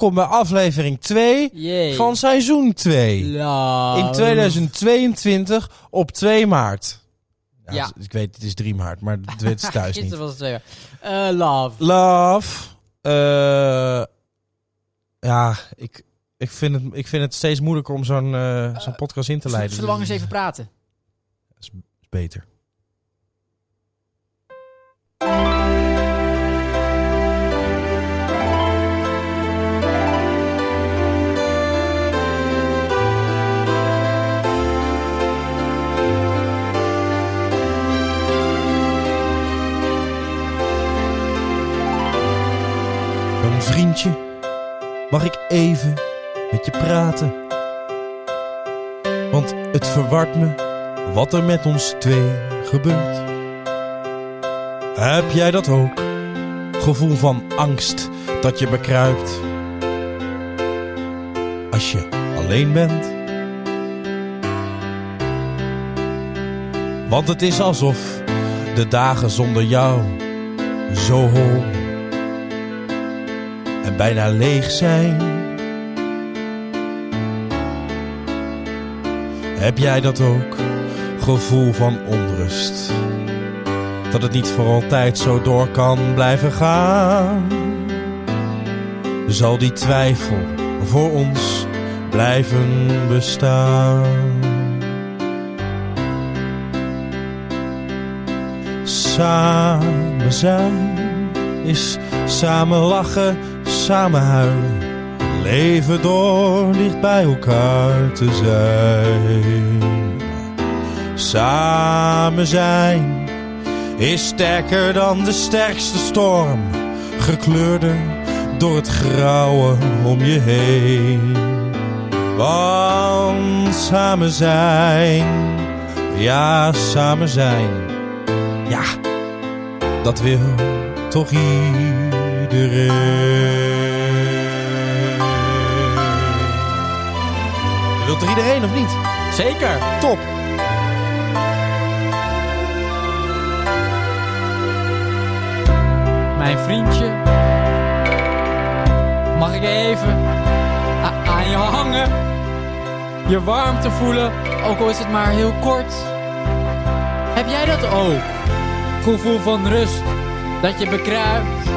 welkom bij aflevering 2 Jee. van seizoen 2. Love. In 2022 op 2 maart. Nou, Ja. dus Ik weet, het is 3 maart, maar het weet het thuis niet. Gisteren was het twee jaar. Eh, love. Love. eh, ja, ik, ik, vind het, ik vind het steeds moeilijker om zo'n eh, zo'n podcast in te leiden. Zullen we lang eens even praten? is beter. Vriendje, mag ik even met je praten? Want het verwart me wat er met ons twee gebeurt. Heb jij dat ook? Gevoel van angst dat je bekruipt. Als je alleen bent. Want het is alsof de dagen zonder jou zo hol en bijna leeg zijn. Heb jij dat ook? Gevoel van onrust. Dat het niet voor altijd zo door kan blijven gaan. Zal die twijfel voor ons blijven bestaan? Samen zijn is samen lachen, samen huilen. Leven door dicht bij elkaar te zijn. Samen zijn is sterker dan de sterkste storm. Gekleurder door het grauwe om je heen. Want samen zijn, ja, samen zijn. Ja, dat wil toch iedereen. Er iedereen of niet? Zeker. Top. Mijn vriendje. Mag ik even aan je hangen? Je warmte voelen, ook al is het maar heel kort. Heb jij dat ook? Gevoel van rust, dat je bekruipt.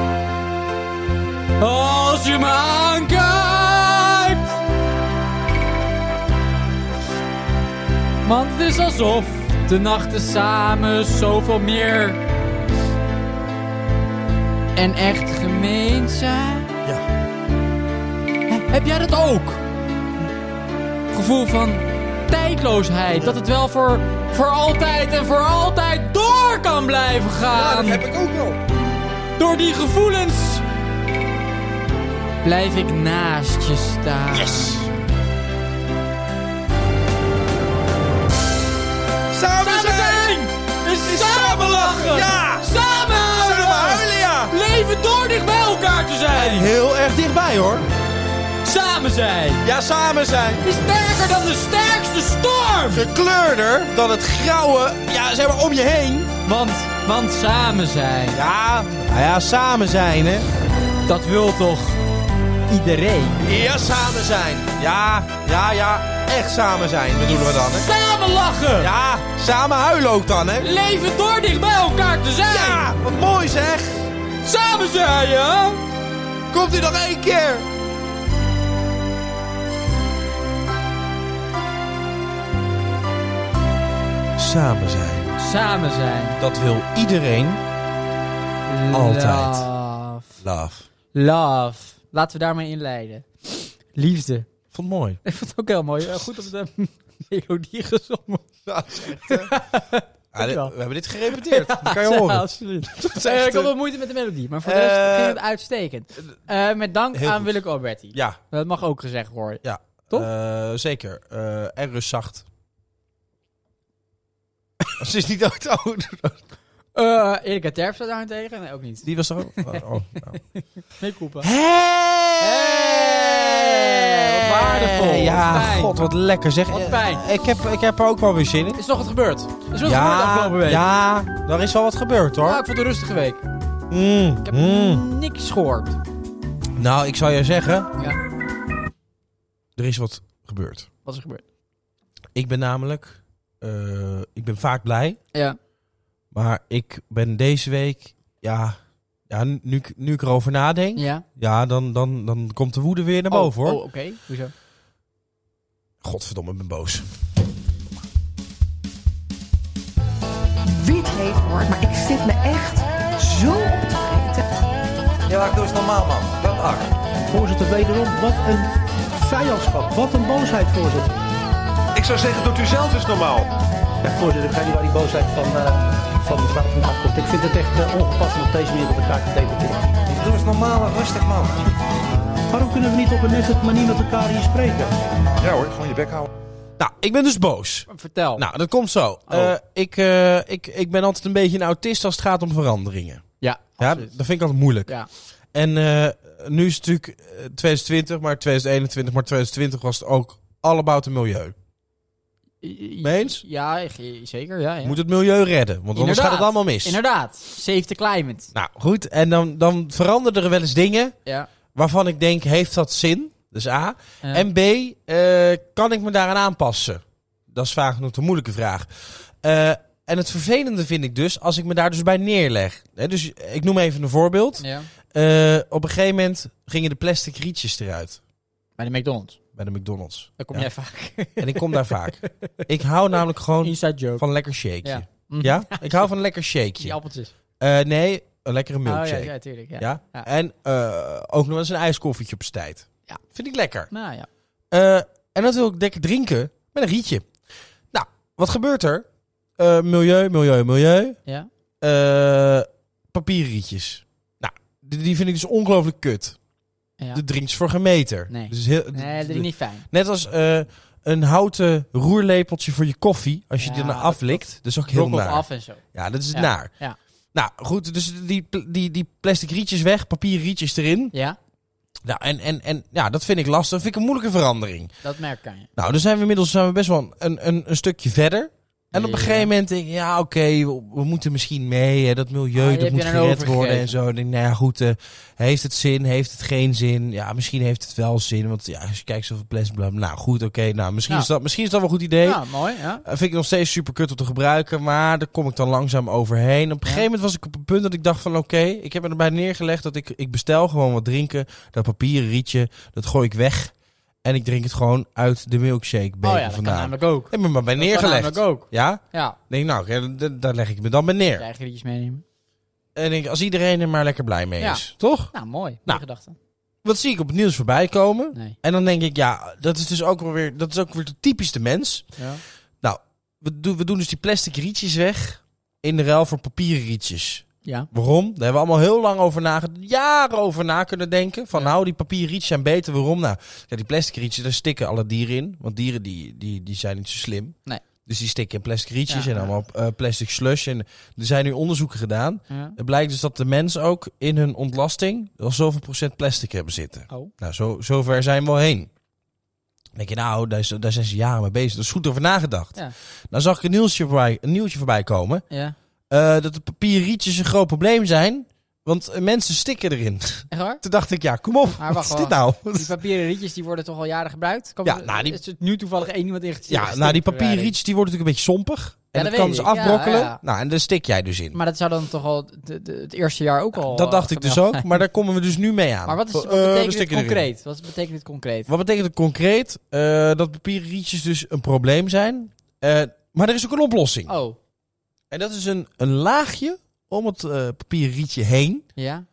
Als je me Want het is alsof de nachten samen zoveel meer en echt gemeen zijn. Ja. He- Heb jij dat ook? Gevoel van tijdloosheid. Dat het wel voor, voor altijd en voor altijd door kan blijven gaan. ik ook wel. Door die gevoelens blijf ik naast je staan. Yes. Samen! Ja! Samen huilen! Samen huilen, ja! Leven door dicht bij elkaar te zijn! Heel erg dichtbij hoor. Samen zijn! Ja, samen zijn. Is sterker dan de sterkste storm! Gekleurder dan het grauwe, ja, zeg maar om je heen. Want, want samen zijn, Ja, nou ja, samen zijn hè. dat wil toch iedereen? Ja, samen zijn. Ja, ja, ja, echt samen zijn bedoelen we dan hè. Samen lachen! Ja, samen huilen ook dan hè. Leven door dicht bij elkaar te zijn! Ja, wat mooi zeg. Samen zijn, ja! Komt u nog één keer? Samen zijn. Samen zijn. Dat wil iedereen. Altijd. Love. Love. Love. Laten we daarmee inleiden. Liefde Vond het mooi. Ik vond het ook heel mooi. Goed op de melodie gezongen. Ja, dit- wel. we hebben dit gerepeteerd. Dat kan je Ja, horen. absoluut. Dat Eh, echt, ik had eh, wel moeite met de melodie, maar voor de rest ging het uitstekend. Eh, met dank aan goed. Willeke Alberti. Ja, Dat mag ook gezegd worden. ja. Toch? Eh, zeker. Eh en rustzacht. Ze is niet. Oh, Eh Erika Terpstra daarentegen? Nee, ook niet. die was er ook. Oh, oh, nou. Nee, Koepen. Hey, wat waardevol, Ja, fijn. god, wat lekker zeg. Wat Eh, fijn. Ik heb, ik heb er ook wel weer zin in. Is nog wat gebeurd? Is nog wat gebeurd Ja, afgelopen week? ja, er is wel wat gebeurd Ja, hoor. ik vond het een rustige week. Mm, Ik heb mm. niks gehoord. Nou, ik zou je zeggen, Ja, er is wat gebeurd. wat is er gebeurd? Ik ben namelijk, eh, ik ben vaak blij, Ja. maar ik ben deze week, ja, ja nu, ik- nu ik erover nadenk, Ja. ja, dan, dan, dan komt de woede weer naar boven oh, hoor. Oh, oké. Hoezo? Godverdomme, ik ben boos. Wiet heet hoor, maar ik zit me echt zo op te vreten. Ja, doe eens normaal, man. Dat acht. Voorzitter, wederom, wat een vijandschap. Wat een boosheid, voorzitter. Ik zou zeggen, doet u zelf eens normaal. Ja, voorzitter, ik ga niet waar die boosheid van, eh van mevrouw vandaan komt. Ik vind het echt eh, ongepast om op deze manier met elkaar te debatteren. Doe eens normaal en rustig, man. Waarom kunnen we niet op een nette manier met elkaar hier spreken? Ja hoor, gewoon je bek houden. Nou, ik ben dus boos. Vertel. Nou, dat komt zo. Oh. Eh, ik, eh, ik, ik ben altijd een beetje een autist als het gaat om veranderingen. ja, Ja, dat vind ik altijd moeilijk. Ja. En eh, nu is het natuurlijk eh, 2020, maar 2021, maar 2020 was het ook all about het milieu. Mee eens? Ja, zeker. Ja, ja. Moet het milieu redden, want anders gaat het allemaal mis. Inderdaad. Save the climate. Nou, goed. En dan, dan veranderen er wel eens dingen Ja. waarvan ik denk, heeft dat zin? Dus A. Ja. En B, eh, kan ik me daaraan aanpassen? Dat is vaak nog de moeilijke vraag. Eh, en het vervelende vind ik dus, als ik me daar dus bij neerleg. Hè, dus ik noem even een voorbeeld. ja. Eh, op een gegeven moment gingen de plastic rietjes eruit Bij de McDonald's. Bij de McDonald's. Daar kom Ja. jij vaak. En ik kom daar vaak. Ik hou namelijk gewoon van een lekker shakeje. Ja. Ja? Mhm. Ik hou van een lekker Die shakeje. appeltjes. Eh, nee, een lekkere Oh, ja, milkshake. ja, tuurlijk. Ja. ja? En eh, ook nog eens een ijskoffietje op zijn tijd. Ja. Vind ik lekker. Nou ja. Eh, en dat wil ik lekker drinken met een rietje. Nou, wat gebeurt er? Milieu, milieu, milieu. Ja. Papieren rietjes. Nou, die, die vind ik dus ongelooflijk kut. Ja. De drinks voor geen meter. Nee. Dus heel, Nee, dat is niet fijn. Net als eh, een houten roerlepeltje voor je koffie. Als je Ja, die dan aflikt. Dat is ook heel naar. af en zo. Ja, dat is Ja. naar. Ja. Nou, goed. Dus die, die, die plastic rietjes weg. Papieren rietjes erin. Ja, Nou, en, en, en ja, dat vind ik lastig. Dat vind ik een moeilijke verandering. dat merk ik aan je. Nou, dan zijn we inmiddels zijn we best wel een, een, een stukje verder. En op een gegeven moment denk ik, ja, oké, we, we moeten misschien mee. Hè, dat milieu, Ah, dat moet er gered worden en zo. Ik denk, nou ja, goed, eh, heeft het zin, heeft het geen zin? Ja, misschien heeft het wel zin, want ja, als je kijkt zoveel plastic, bla. Nou, goed, oké, nou, misschien, Ja. is dat, misschien is dat wel een goed idee. Ja, mooi. Ja. Eh, vind ik nog steeds super kut om te gebruiken, maar daar kom ik dan langzaam overheen. Op een gegeven moment was ik op een punt dat ik dacht van, oké, ik heb erbij neergelegd dat ik, ik bestel gewoon wat drinken. Dat papieren rietje, dat gooi ik weg. En ik drink het gewoon uit de milkshake Oh beker ja, dat kan namelijk ook. Heb me maar bij Dat kan neergelegd. namelijk ook. Ja? Ja, denk nou, daar leg ik me dan bij neer. rietjes meenemen. En ik, als iedereen er maar lekker blij mee Ja. is. Toch? Nou, mooi. Nou. Nou. gedachte. Wat zie ik op het nieuws voorbij komen? Nee. En dan denk ik, ja, dat is dus ook wel weer, dat is ook weer de typischste mens. Ja. We, doen we doen dus die plastic rietjes weg in de ruil voor papieren rietjes. Ja. Waarom? Daar hebben we allemaal heel lang over nagedacht. Jaren over na kunnen denken. Van Ja. nou, die papieren rietjes zijn beter. Waarom? Nou, ja, die plastic rietjes, daar stikken alle dieren in. Want dieren die, die, die zijn niet zo slim. Nee. Dus die stikken in plastic rietjes Ja, en allemaal eh, plastic slush. En er zijn nu onderzoeken gedaan. Het blijkt dus dat de mens ook in hun ontlasting al zoveel procent plastic hebben zitten. Oh. Nou, zo, zover zijn we al heen. Dan denk je, nou, daar, is, daar zijn ze jaren mee bezig. Er is goed over nagedacht. Nou zag ik een nieuwtje voorbij, een nieuwtje voorbij komen. Ja. Eh, dat de papieren rietjes een groot probleem zijn. Want eh, mensen stikken erin. Echt waar? Toen dacht ik, ja, kom op. Maar wat is dit nou? Die papieren rietjes die worden toch al jaren gebruikt? Kan Ja, er- nou, die- Is het nu toevallig één iemand in Ja, nou, die papieren rietjes die worden natuurlijk een beetje sompig. En dat dat kan dus. Ja, afbrokkelen. ja. Nou, en daar stik jij dus in. Maar dat zou dan toch al de, de- het eerste jaar ook al... dat eh, dacht ik dus ook. Maar daar komen we dus nu mee aan. Maar wat, is, wat Eh, we betekent erin. concreet? Wat betekent dit concreet? Wat betekent het concreet? Eh, dat papieren rietjes dus een probleem zijn. Eh, maar er is ook een oplossing. Oh, En dat is een, een laagje om het eh papieren rietje heen. ja?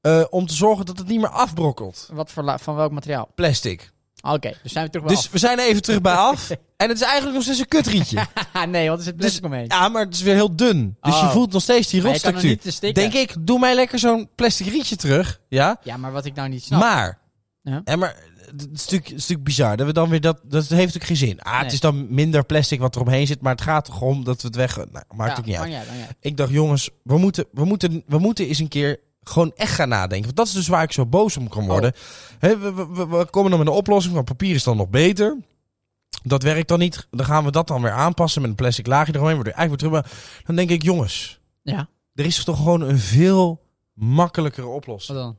eh, om te zorgen dat het niet meer afbrokkelt. Wat voor la- van welk materiaal? Plastic. Oké, dus zijn we terug bij Dus we zijn even terug bij af. En het is eigenlijk nog steeds een kutrietje. nee, wat is het Dus, plastic omheen? ja, maar het is weer heel dun. Dus je Oh. voelt nog steeds die Maar je kan er rotstructuur. niet te stikken. Denk ik, doe mij lekker zo'n plastic rietje terug. Ja? Ja, maar wat ik nou niet snap. Maar, Ja. en maar het is, natuurlijk, het is natuurlijk bizar. Dat we dan weer dat, dat heeft natuurlijk geen zin. Ah, Nee. het is dan minder plastic wat er omheen zit, maar het gaat toch om dat we het weg. Nou, maakt ja, ook niet uit. Ik dacht, jongens, we moeten, we moeten, we moeten eens een keer gewoon echt gaan nadenken. Want dat is dus waar ik zo boos om kan worden. Hè, we, we, we- we komen dan met een oplossing van papier is dan nog beter. Dat werkt dan niet. Dan gaan we dat dan weer aanpassen met een plastic laagje eromheen. Waardoor je eigenlijk weer terug. Dan denk ik, jongens, Ja, er is toch gewoon een veel makkelijkere oplossing. wat dan?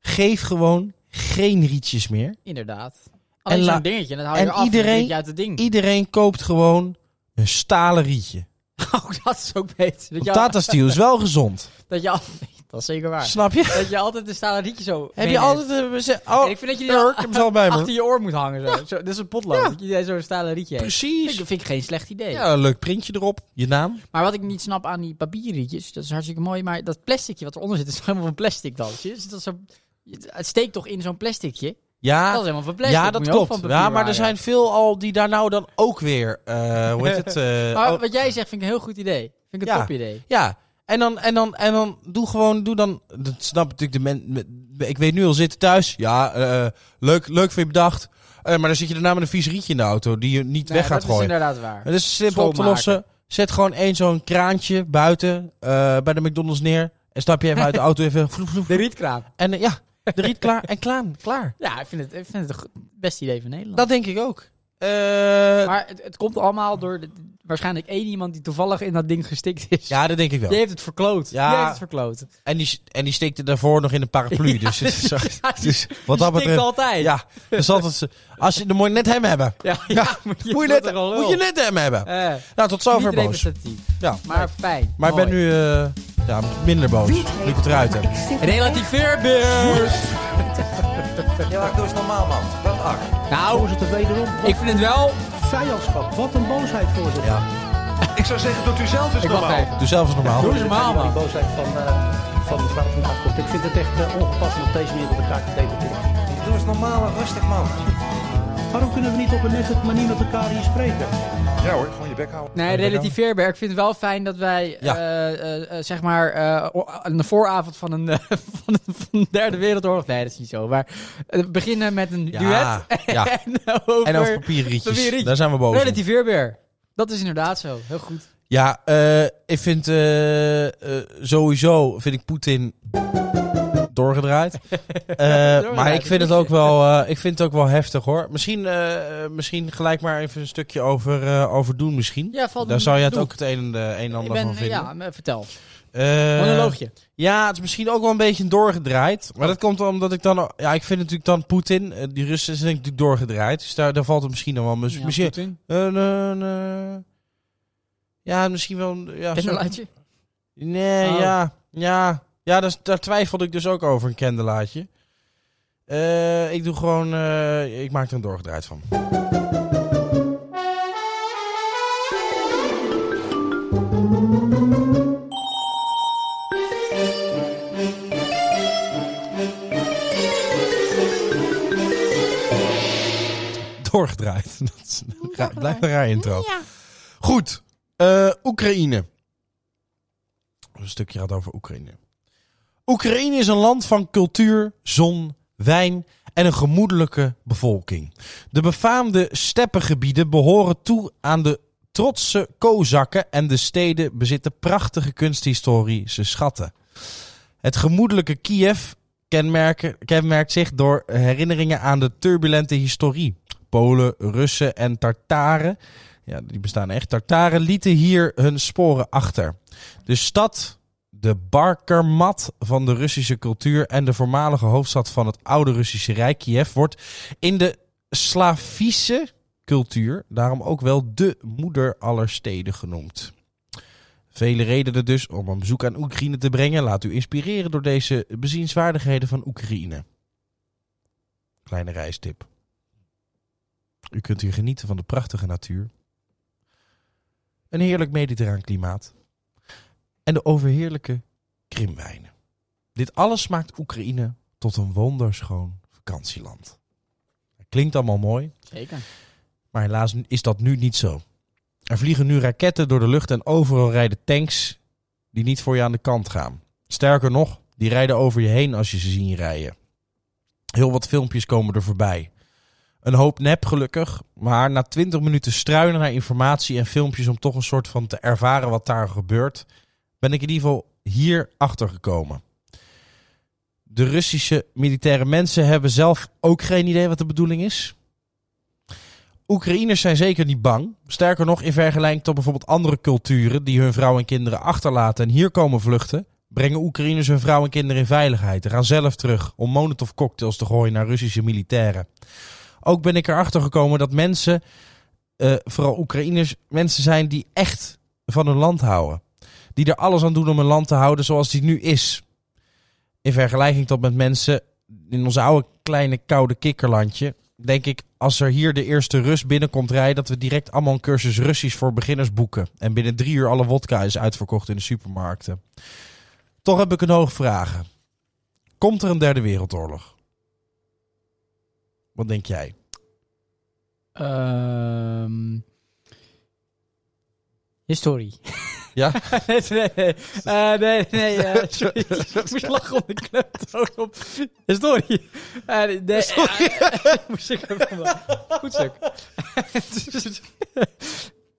Geef gewoon geen rietjes meer. Inderdaad. Alleen zo'n dingetje, dat hou je en er af iedereen- je uit het ding. Iedereen koopt gewoon een stalen rietje. Oh, dat is ook beter. Dat Tata Steel is wel gezond. dat je al- dat is zeker waar. Snap je? Dat je altijd een stalen rietje zo Heb je altijd... ze- oh, En ik vind dat je die al me. achter je oor moet hangen. Zo. Zo, dit is een potlood. Dat je zo'n stalen rietje heeft. Precies. Vind ik, vind ik geen slecht idee. Ja, een leuk printje erop. Je naam. Maar wat ik niet snap aan die papierrietjes, dat is hartstikke mooi, maar dat plasticje wat eronder zit, is helemaal van plastic dan? Dus dat is zo, het steekt toch in zo'n plasticje? Ja, Dat is helemaal van plastic. ja dat klopt. Ja, maar er zijn veel al die daar nou dan ook weer... eh hoe heet het? eh, Maar wat jij zegt vind ik een heel goed idee. Vind ik een Ja. top idee. ja, en dan, en, dan, en dan doe gewoon... Doe dan, dat snap natuurlijk de mensen... Ik weet nu al zitten thuis. Ja, eh, leuk, leuk voor je bedacht. Eh, maar dan zit je daarna met een vies rietje in de auto die je niet Nee, weg gaat dat is gooien. inderdaad waar. Het is simpel op te lossen. Zet gewoon één zo'n kraantje buiten eh, bij de McDonald's neer. En stap je even uit de auto even... vloep, vloep, De vloep. rietkraam. En ja, de riet klaar en klaar. klaar. Ja, ik vind het, ik vind het het beste idee van Nederland. Dat denk ik ook. Eh, maar het, het komt allemaal door de- waarschijnlijk één iemand die toevallig in dat ding gestikt is. ja, dat denk ik wel. Die heeft het verkloot. Ja. Die heeft het verkloot. En die, en die stikte daarvoor nog in een paraplu. dus, het is echt- Ja, die- dus wat dat betreft... altijd. Ja, dus altijd, als je, dan moet je net hem hebben. ja, ja, moet je, Moet je, wat net, moet je net hem hebben. Eh, Nou, tot zover niet boos. representatief. Ja, Maar fijn. maar ik ben nu eh, ja, minder boos. Nu ik het eruit heb. Ik zit Relativeerbeurs. Ja, doe eens normaal, man. Wat ach. Nou, Voorzitter, wederom. Wat ik vind het wel... vijandschap. Wat een boosheid, voorzitter. Ja, Ik zou zeggen, doet u zelf eens Ik wacht normaal. even. doe zelf eens normaal. Doe eens normaal, Die man. boosheid van, eh, van mevrouw van Aankomt. Ik vind het echt eh, ongepast om op deze manier met elkaar te debatteren. Doe eens normaal en rustig, man. Waarom kunnen we niet op een nette manier met elkaar hier spreken? Ja hoor, gewoon je bek houden. Nee, relativeerbaar. Ik vind het wel fijn dat wij, Ja. eh, eh, eh, zeg maar, eh, o- aan de vooravond van een, van, een, van een derde wereldoorlog... Nee, dat is niet zo. Maar beginnen met een Ja, duet. ja. en over, En over papierrietjes. Daar zijn we boos om. relativeerbaar. Dat is inderdaad zo. Heel goed. Ja, eh, ik vind sowieso vind ik Poetin doorgedraaid. Eh, maar ik vind het ook wel, eh, ik vind het ook wel heftig hoor. Misschien, eh, misschien gelijk maar even een stukje over, over doen misschien. Ja, valt Daar zou je het ook het een en, de, een en Ik ander ben, van vinden. ja, vertel. Monoloogje. ja, het is misschien ook wel een beetje doorgedraaid. Maar dat komt omdat ik dan... Ja, ik vind natuurlijk dan Poetin, die Russen zijn natuurlijk doorgedraaid. Dus daar, daar valt het misschien dan wel... mis- Ja, misschien, ja, misschien wel... Ja, Candlelightje. Nee, Oh. ja. Ja, ja daar, daar twijfelde ik dus ook over, een candelaatje. Eh, ik doe gewoon... eh, ik maak er een doorgedraaid van. Doorgedraaid. Dat raar- blijft een raar intro. Goed. eh, Oekraïne. Een stukje gaat over Oekraïne. Oekraïne is een land van cultuur, zon, wijn en een gemoedelijke bevolking. De befaamde steppengebieden behoren toe aan de trotse Kozakken en de steden bezitten prachtige kunsthistorische schatten. Het gemoedelijke Kiev kenmerkt zich door herinneringen aan de turbulente historie. Polen, Russen en Tartaren, ja, die bestaan echt, Tartaren lieten hier hun sporen achter. De stad, de Barkermat van de Russische cultuur en de voormalige hoofdstad van het oude Russische Rijk, Kiev, wordt in de Slavische cultuur daarom ook wel de moeder aller steden genoemd. Vele redenen dus om een bezoek aan Oekraïne te brengen. Laat u inspireren door deze bezienswaardigheden van Oekraïne. Kleine reistip. U kunt hier genieten van de prachtige natuur. Een heerlijk mediterraan klimaat. En de overheerlijke Krimwijnen. Dit alles maakt Oekraïne tot een wonderschoon vakantieland. Klinkt allemaal mooi. Zeker. Maar helaas is dat nu niet zo. Er vliegen nu raketten door de lucht en overal rijden tanks die niet voor je aan de kant gaan. Sterker nog, die rijden over je heen als je ze zien rijden. Heel wat filmpjes komen er voorbij. Een hoop nep gelukkig, maar na 20 minuten struinen naar informatie en filmpjes om toch een soort van te ervaren wat daar gebeurt, ben ik in ieder geval hier achter gekomen. De Russische militaire mensen hebben zelf ook geen idee wat de bedoeling is. Oekraïners zijn zeker niet bang. Sterker nog, in vergelijking tot bijvoorbeeld andere culturen die hun vrouwen en kinderen achterlaten en hier komen vluchten, brengen Oekraïners hun vrouwen en kinderen in veiligheid en gaan zelf terug om Molotov cocktails te gooien naar Russische militairen. Ook ben ik erachter gekomen dat mensen, eh, vooral Oekraïners, mensen zijn die echt van hun land houden. Die er alles aan doen om hun land te houden zoals die nu is. In vergelijking tot met mensen in ons oude kleine koude kikkerlandje. Denk ik, als er hier de eerste Rus binnenkomt rijden, dat we direct allemaal een cursus Russisch voor beginners boeken. En binnen drie uur alle wodka is uitverkocht in de supermarkten. Toch heb ik een hoog vragen. Komt er een derde wereldoorlog? Wat denk jij? Ehm historie. Ja? nee, nee, nee. Eh, nee, nee. sorry. ik moest lachen om de klemtoon op. Historie. Eh, nee, nee. eh, moest ik even Goed stuk.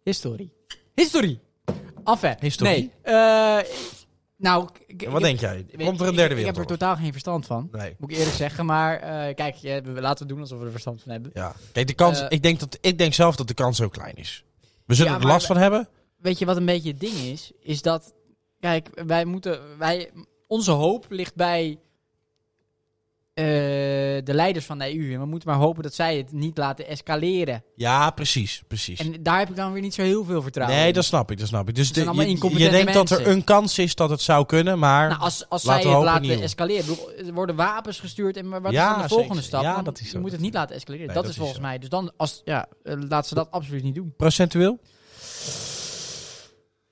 Historie. Historie. Historie? Nee. nou, Wat denk jij? Komt er een derde Ik heb er totaal geen verstand van. Nee. Moet ik eerlijk zeggen. Maar kijk, je- laten we doen alsof we er verstand van hebben. Ja. Kijk, de kans, ik, denk dat, ik denk zelf dat de kans zo klein is. We zullen Ja, er last van hebben. Weet je wat een beetje het ding is? Is dat, kijk, wij moeten, wij, onze hoop ligt bij eh, de leiders van de EU. En we moeten maar hopen dat zij het niet laten escaleren. Ja, precies. precies. En daar heb ik dan weer niet zo heel veel vertrouwen Nee, in. dat snap ik, dat snap ik. Dus de- je, je denkt dat er een kans is dat het zou kunnen, maar... Nou, als, als Laten zij het laten escaleren, bedoel, er worden wapens gestuurd en wat Ja, is dan de volgende zeker. stap? Ja, dat is zo, je moet dat het niet laten escaleren. Nee, dat, dat is volgens zo. mij. Dus dan, als, ja, eh, laat ze dat absoluut niet doen. Procentueel?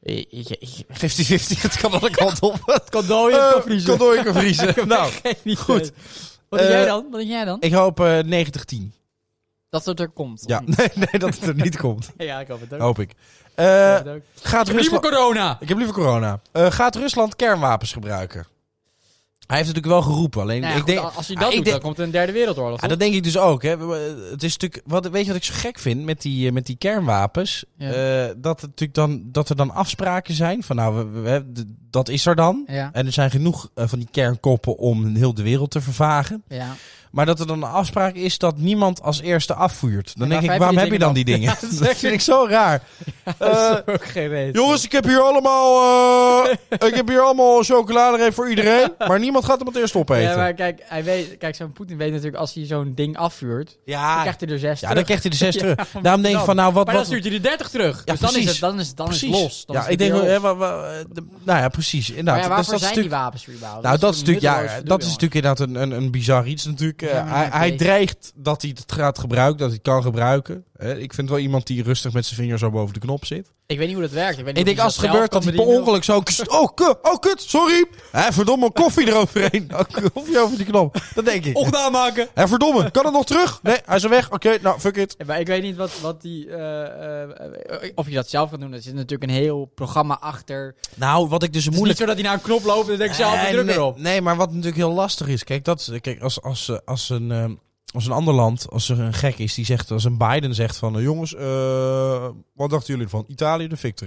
50-50, het kan alle kanten op. Het kan dooien, Eh, het kan vriezen. Kan dooien, kan vriezen. nou, goed. Wat denk Eh, jij dan? Wat denk jij dan? ik hoop eh 90-10. Dat het er komt. Ja, nee, nee, dat het er niet komt. ja, ik hoop het ook. Hoop ik. Ik Eh, hoop het ook. gaat Ik heb liever Rusland... corona. Ik heb liever corona. Eh, gaat Rusland kernwapens gebruiken? Hij heeft natuurlijk wel geroepen, alleen Nou ja, ik goed, denk... als hij Ah, dat doet, denk- dan komt er een derde wereldoorlog. Ja, dat denk ik dus ook. Hè. Het is natuurlijk, wat, weet je wat ik zo gek vind met die, eh, met die kernwapens? Ja. Eh, dat, het natuurlijk dan, dat er dan afspraken zijn van nou, we, dat is er dan. Ja, En er zijn genoeg eh, van die kernkoppen om heel de wereld te vervagen. ja. Maar dat er dan een afspraak is dat niemand als eerste afvuurt. Dan En denk ik, waarvoor waarom heb je dan die dingen? dan? Ja, dat vind ik zo raar. Eh, ook geen jongens, ik heb hier allemaal, eh, ik heb hier allemaal chocoladereep voor iedereen. Maar niemand gaat hem het eerst opeten. Ja, maar kijk, hij weet, kijk, zo'n Poetin weet natuurlijk als hij zo'n ding afvuurt, dan ja, krijgt hij er zes ja, dan krijgt hij de zes Ja, terug. Daarom denk ik dan? van, nou, wat... maar dan stuurt hij er 30 terug. Ja, dus dan is het, dan is, dan is los. Dan ja, is ik denk, wel, op. hè, wa- wa- de- nou ja, precies. Inderdaad. Maar ja, Dus waarvoor dat zijn stuk- die wapens er überhaupt? Nou, dat is natuurlijk, ja, dat is natuurlijk inderdaad een, een, een bizar iets natuurlijk. Eh, hij, hij dreigt dat hij het gaat gebruiken, dat hij het kan gebruiken. Ik vind wel iemand die rustig met zijn vinger zo boven de knop zit. Ik weet niet hoe dat werkt. Ik, weet niet Ik denk als het gebeurt dat hij per ongeluk zo... Oh, kut, oh, kut, sorry. Hè, verdomme, koffie eroverheen. Oh, koffie over die knop. Dat denk ik. Ongedaan maken! Hè, verdomme, kan het nog terug? Nee, hij is er weg. Oké, nou, fuck it. Ja, maar ik weet niet wat, wat die. eh, eh, of je dat zelf kan doen. Er zit natuurlijk een heel programma achter. Het Nou, wat ik dus een is moeilijk... niet zo dat hij naar een knop loopt en dan denkt zelf, Nee, ik druk nee, erop. Nee, maar wat natuurlijk heel lastig is. Kijk, dat, is- kijk als, als, als, een, eh, als een ander land, als er een gek is die zegt, als een Biden zegt van, eh, jongens, eh, wat dachten jullie ervan? Italië, de fik.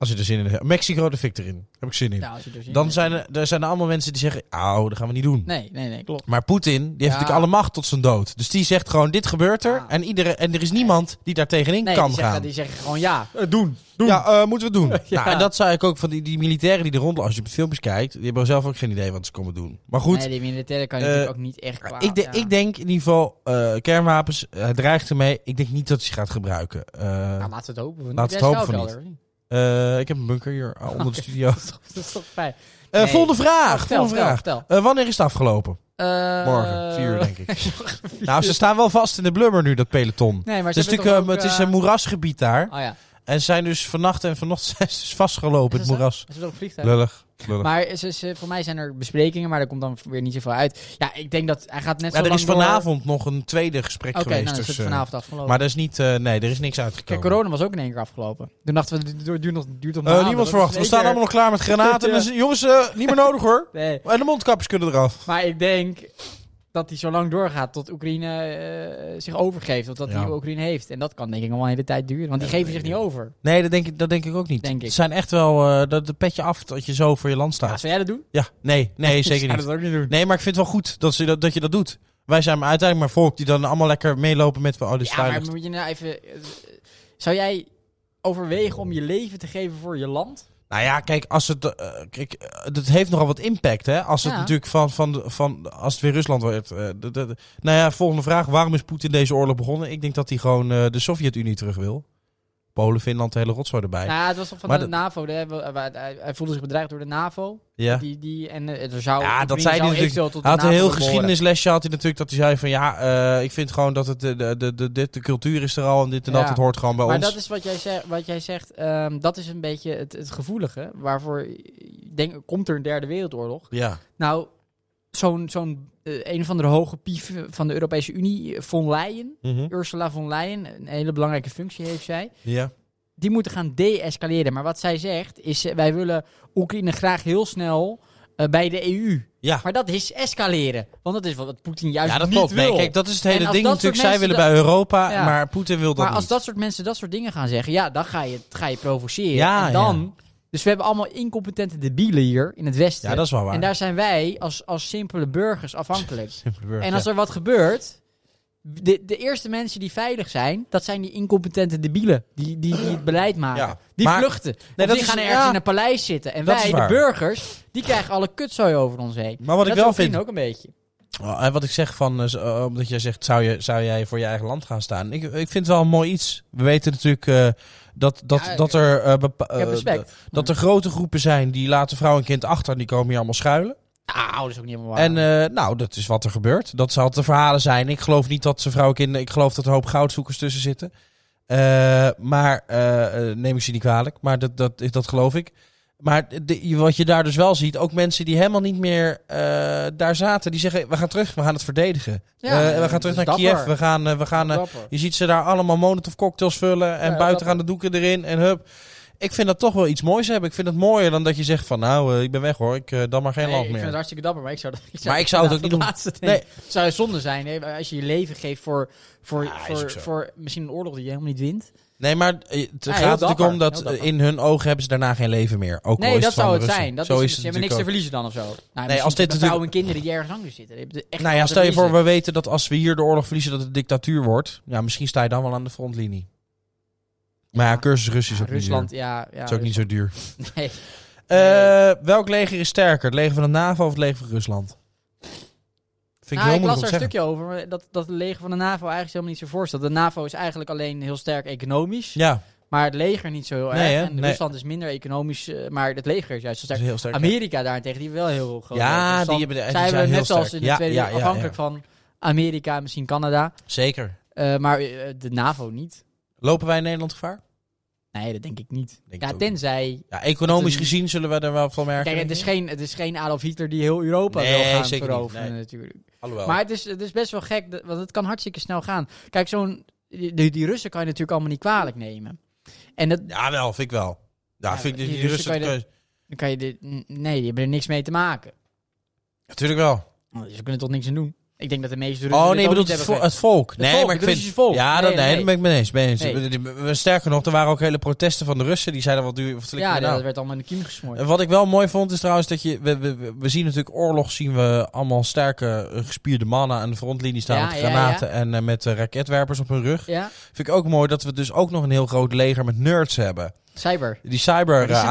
Als je er zin in hebt. Mexico, de fik erin. Heb ik zin in. Ja, als je er zin in Dan zijn er, er zijn er allemaal mensen die zeggen, oh, dat gaan we niet doen. Nee, nee, nee, klopt. Maar Poetin, die heeft Ja. natuurlijk alle macht tot zijn dood. Dus die zegt gewoon, dit gebeurt er. Ja. En, iedereen, en er is niemand die daar tegenin Nee, kan die zeggen, gaan. die zeggen gewoon ja. Eh, doen. Doen. Ja, eh, moeten we het doen. Ja. Nou, en dat zei ik ook van die, die militairen die er rondlopen. Als je op de filmpjes kijkt, die hebben zelf ook geen idee wat ze komen doen. Maar goed, Nee, die militairen kan je natuurlijk ook niet echt kwaad. ik, de- ja. ik denk in ieder geval eh, kernwapens. Hij dreigt ermee. Ik denk niet dat hij ze gaat gebruiken. Eh, Nou, laten we het hopen. Laten we het hopen van niet. Eh, ik heb een bunker hier ah, onder de studio. Dat is toch- fijn. Eh, Nee. volgende vraag. Vertel, volgende vraag. vertel, vertel. Eh, wanneer is het afgelopen? Eh, Morgen, vier uur denk ik. nou, ze staan wel vast in de blubber nu, dat peloton. Nee, maar Het ze is hebben natuurlijk toch eh, het is een moerasgebied daar. Oh ja. En ze zijn dus vannacht en vanochtend zijn ze dus vastgelopen het dat moeras. Vliegtuig? Lullig. Lullig. Maar ze, ze, voor mij zijn er besprekingen, maar daar komt dan weer niet zoveel uit. Ja, ik denk dat hij gaat net zo er is door- vanavond nog een tweede gesprek geweest. nou, is dus, het eh, vanavond afgelopen. maar er is niet, eh, nee, er is niks Kijk, uitgekomen. corona was ook in één keer afgelopen. Toen dachten we, het duurt, nog, duurt nog Eh, niemand Dat verwacht. is We staan allemaal nog klaar met granaten. Ja. Dus, jongens, eh, niet meer nodig hoor. Nee, En de mondkapjes kunnen eraf. maar ik denk dat hij zo lang doorgaat tot Oekraïne eh, zich overgeeft. Of dat Ja. hij Oekraïne heeft. En dat kan denk ik nog wel een hele tijd duren. Want die Ja, geven zich niet ja. over. Nee, dat denk ik, dat denk ik ook niet. Denk ik. Het zijn echt wel eh, dat de petje af dat je zo voor je land Ja, staat. zou jij dat doen? Ja, nee, nee, zeker niet. dat ook niet doen. Nee, maar ik vind het wel goed dat, ze dat, dat je dat doet. Wij zijn uiteindelijk maar volk die dan allemaal lekker meelopen met... Oh, is Ja, maar moet je nou even... eh, Zou jij overwegen om je leven te geven voor je land? Nou ja, kijk, als het, eh, kijk, eh, het heeft nogal wat impact, hè? Als het Ja. natuurlijk van, van, van, als het weer Rusland wordt. eh, de- de- nou ja, volgende vraag: waarom is Poetin deze oorlog begonnen? Ik denk dat hij gewoon eh, de Sovjet-Unie terug wil. Polen, Finland, de hele rotzooi erbij. Nou, het was toch van Maar de, dat- NAVO. de- hij, voelde zich bedreigd door de NAVO. ja. Die, die, en eh, er zou, Ja, dat zei hij natuurlijk. tot had een heel geschiedenislesje had hij natuurlijk dat hij zei van ja, eh, ik vind gewoon dat het de, de, de, de, dit- de cultuur is er al en dit en dat, Ja. het hoort gewoon bij Maar ons. dat is wat jij zegt. Wat jij zegt ehm, dat is een beetje het, het gevoelige. Waarvoor denk, komt er een derde wereldoorlog. Ja. Nou, zo'n zo'n eh, een of andere hoge pief van de Europese Unie, eh, von Leyen, Mhm. Ursula von Leyen, een hele belangrijke functie heeft zij. ja. Die moeten gaan de-escaleren. Maar wat zij zegt is, eh, wij willen Oekraïne graag heel snel bij de EU. Ja. Maar dat is escaleren. Want dat is wat Poetin juist Ja, dat niet klopt. wil. Nee, kijk, dat is het hele ding natuurlijk. Zij willen bij Europa, Ja. maar Poetin wil dat maar als niet. dat soort mensen dat soort dingen gaan zeggen, ja, dan ga je, ga je provoceren. Ja, en dan, Dus we hebben allemaal incompetente debielen hier in het Westen. Ja, dat is wel waar. En daar zijn wij als, als simpele burgers afhankelijk. Simpele burger, en als ja. er wat gebeurt, de, de eerste mensen die veilig zijn, dat zijn die incompetente debielen. Die, die, die het beleid maken. Ja, Die maar- vluchten. Nee, die is- gaan ergens ja. in een paleis zitten. En wij, de burgers, die krijgen alle kutzooi over ons heen. Maar wat ik wel vind, ook een beetje. Oh, en wat ik zeg van, eh, eh, omdat jij zegt, zou, je, zou jij voor je eigen land gaan staan? Ik, ik vind het wel een mooi iets. We weten natuurlijk eh, dat, dat, Ja, dat er eh, eh, dat er grote groepen zijn die laten vrouw en kind achter en die komen hier allemaal schuilen. Nou, dat is ook niet helemaal waar. En eh, nou, dat is wat er gebeurt. Dat zal de verhalen zijn. Ik geloof niet dat ze vrouw en kind, ik geloof dat er een hoop goudzoekers tussen zitten. Maar neem ik ze niet kwalijk, maar dat, dat, dat geloof ik. Maar de- wat je daar dus wel ziet, ook mensen die helemaal niet meer eh, daar zaten, die zeggen: we gaan terug, we gaan het verdedigen. Ja, Eh, we gaan terug naar dapper. Kiev, we gaan, eh, we gaan je ziet ze daar allemaal Molotov cocktails vullen en Ja, buiten gaan de doeken erin en hup. Ik vind dat toch wel iets moois hebben. Ik vind het mooier dan dat je zegt van nou, eh, ik ben weg hoor, ik eh, dan maar geen Nee, land ik vind het meer. hartstikke dapper, maar ik zou, dat- ik Maar ik zou het ook niet doen. laatste Nee. nee. zou zonde zijn hè, als je je leven geeft voor, voor, Ja, voor, voor misschien een oorlog die je helemaal niet wint. Nee, maar eh, het Ja, gaat natuurlijk om dat in hun ogen hebben ze daarna geen leven meer. Ook nee, is dat zou het Russen. zijn. Dat Zo is, is ze het hebben niks te verliezen dan of zo. Nou, Nee, als dit natuurlijk vrouwen en kinderen die ergens anders zitten. Echt Nou ja, stel je voor, we weten dat als we hier de oorlog verliezen, dat het dictatuur wordt. Ja, misschien sta je dan wel aan de frontlinie. Maar ja, cursus Russisch is ook Rusland, niet ja, ja. is ook niet zo duur. Rusland- Nee. Eh, welk leger is sterker? Het leger van de NAVO of het leger van Rusland? Vind ik Nou, heel ik las er een stukje over, maar dat, dat het leger van de NAVO eigenlijk helemaal niet zo voorstelt. De NAVO is eigenlijk alleen heel sterk economisch, Ja, maar het leger niet zo heel Nee, erg. hè? En Nee. Rusland is minder economisch, eh, maar het leger is juist zo sterk. heel sterk. Amerika daarentegen, die wel heel groot. Ja. Dus die dan hebben de- zijn zijn we net zoals in de Ja, Tweede ja, afhankelijk van Amerika, misschien Canada, Zeker. Eh, maar eh, de NAVO niet. Lopen wij in Nederland gevaar? Nee, dat denk ik niet. Denk ja, tenzij. Ja, economisch gezien zullen we er wel van merken. Kijk, het is, geen, het is geen Adolf Hitler die heel Europa Nee, wil gaan zeker niet. veroveren, Nee. natuurlijk. Alhoewel. Maar het is, het is best wel gek, dat- want het kan hartstikke snel gaan. Kijk, zo'n. Die, die Russen kan je natuurlijk allemaal niet kwalijk nemen. En dat, Ja, wel, vind ik wel. Ja, Ja, vind ik die Russen Russen... kan je dan kan je dit. Nee, die hebben er niks mee te maken. Natuurlijk wel. Dus ze kunnen toch niks aan doen. Ik denk dat de meeste Russen. Oh nee, bedoelt het, vo- het volk. Nee, volk, maar ik vind... Volk. Ja, dat, Nee, nee, nee. daar ben ik mee eens. Ben Sterker nog, er waren ook hele protesten van de Russen. Die zeiden wat duur... Wat Ja, nou? dat werd allemaal in de kiem gesmoord. En wat ik wel mooi vond is trouwens dat je... We, we, we- zien natuurlijk oorlog, zien we allemaal sterke eh, gespierde mannen aan de frontlinie staan Ja, met ja, granaten en eh, met eh, raketwerpers op hun rug. Vind ik ook mooi dat we dus ook nog een heel groot leger met nerds hebben. Cyber. Die cyber Maar die eh.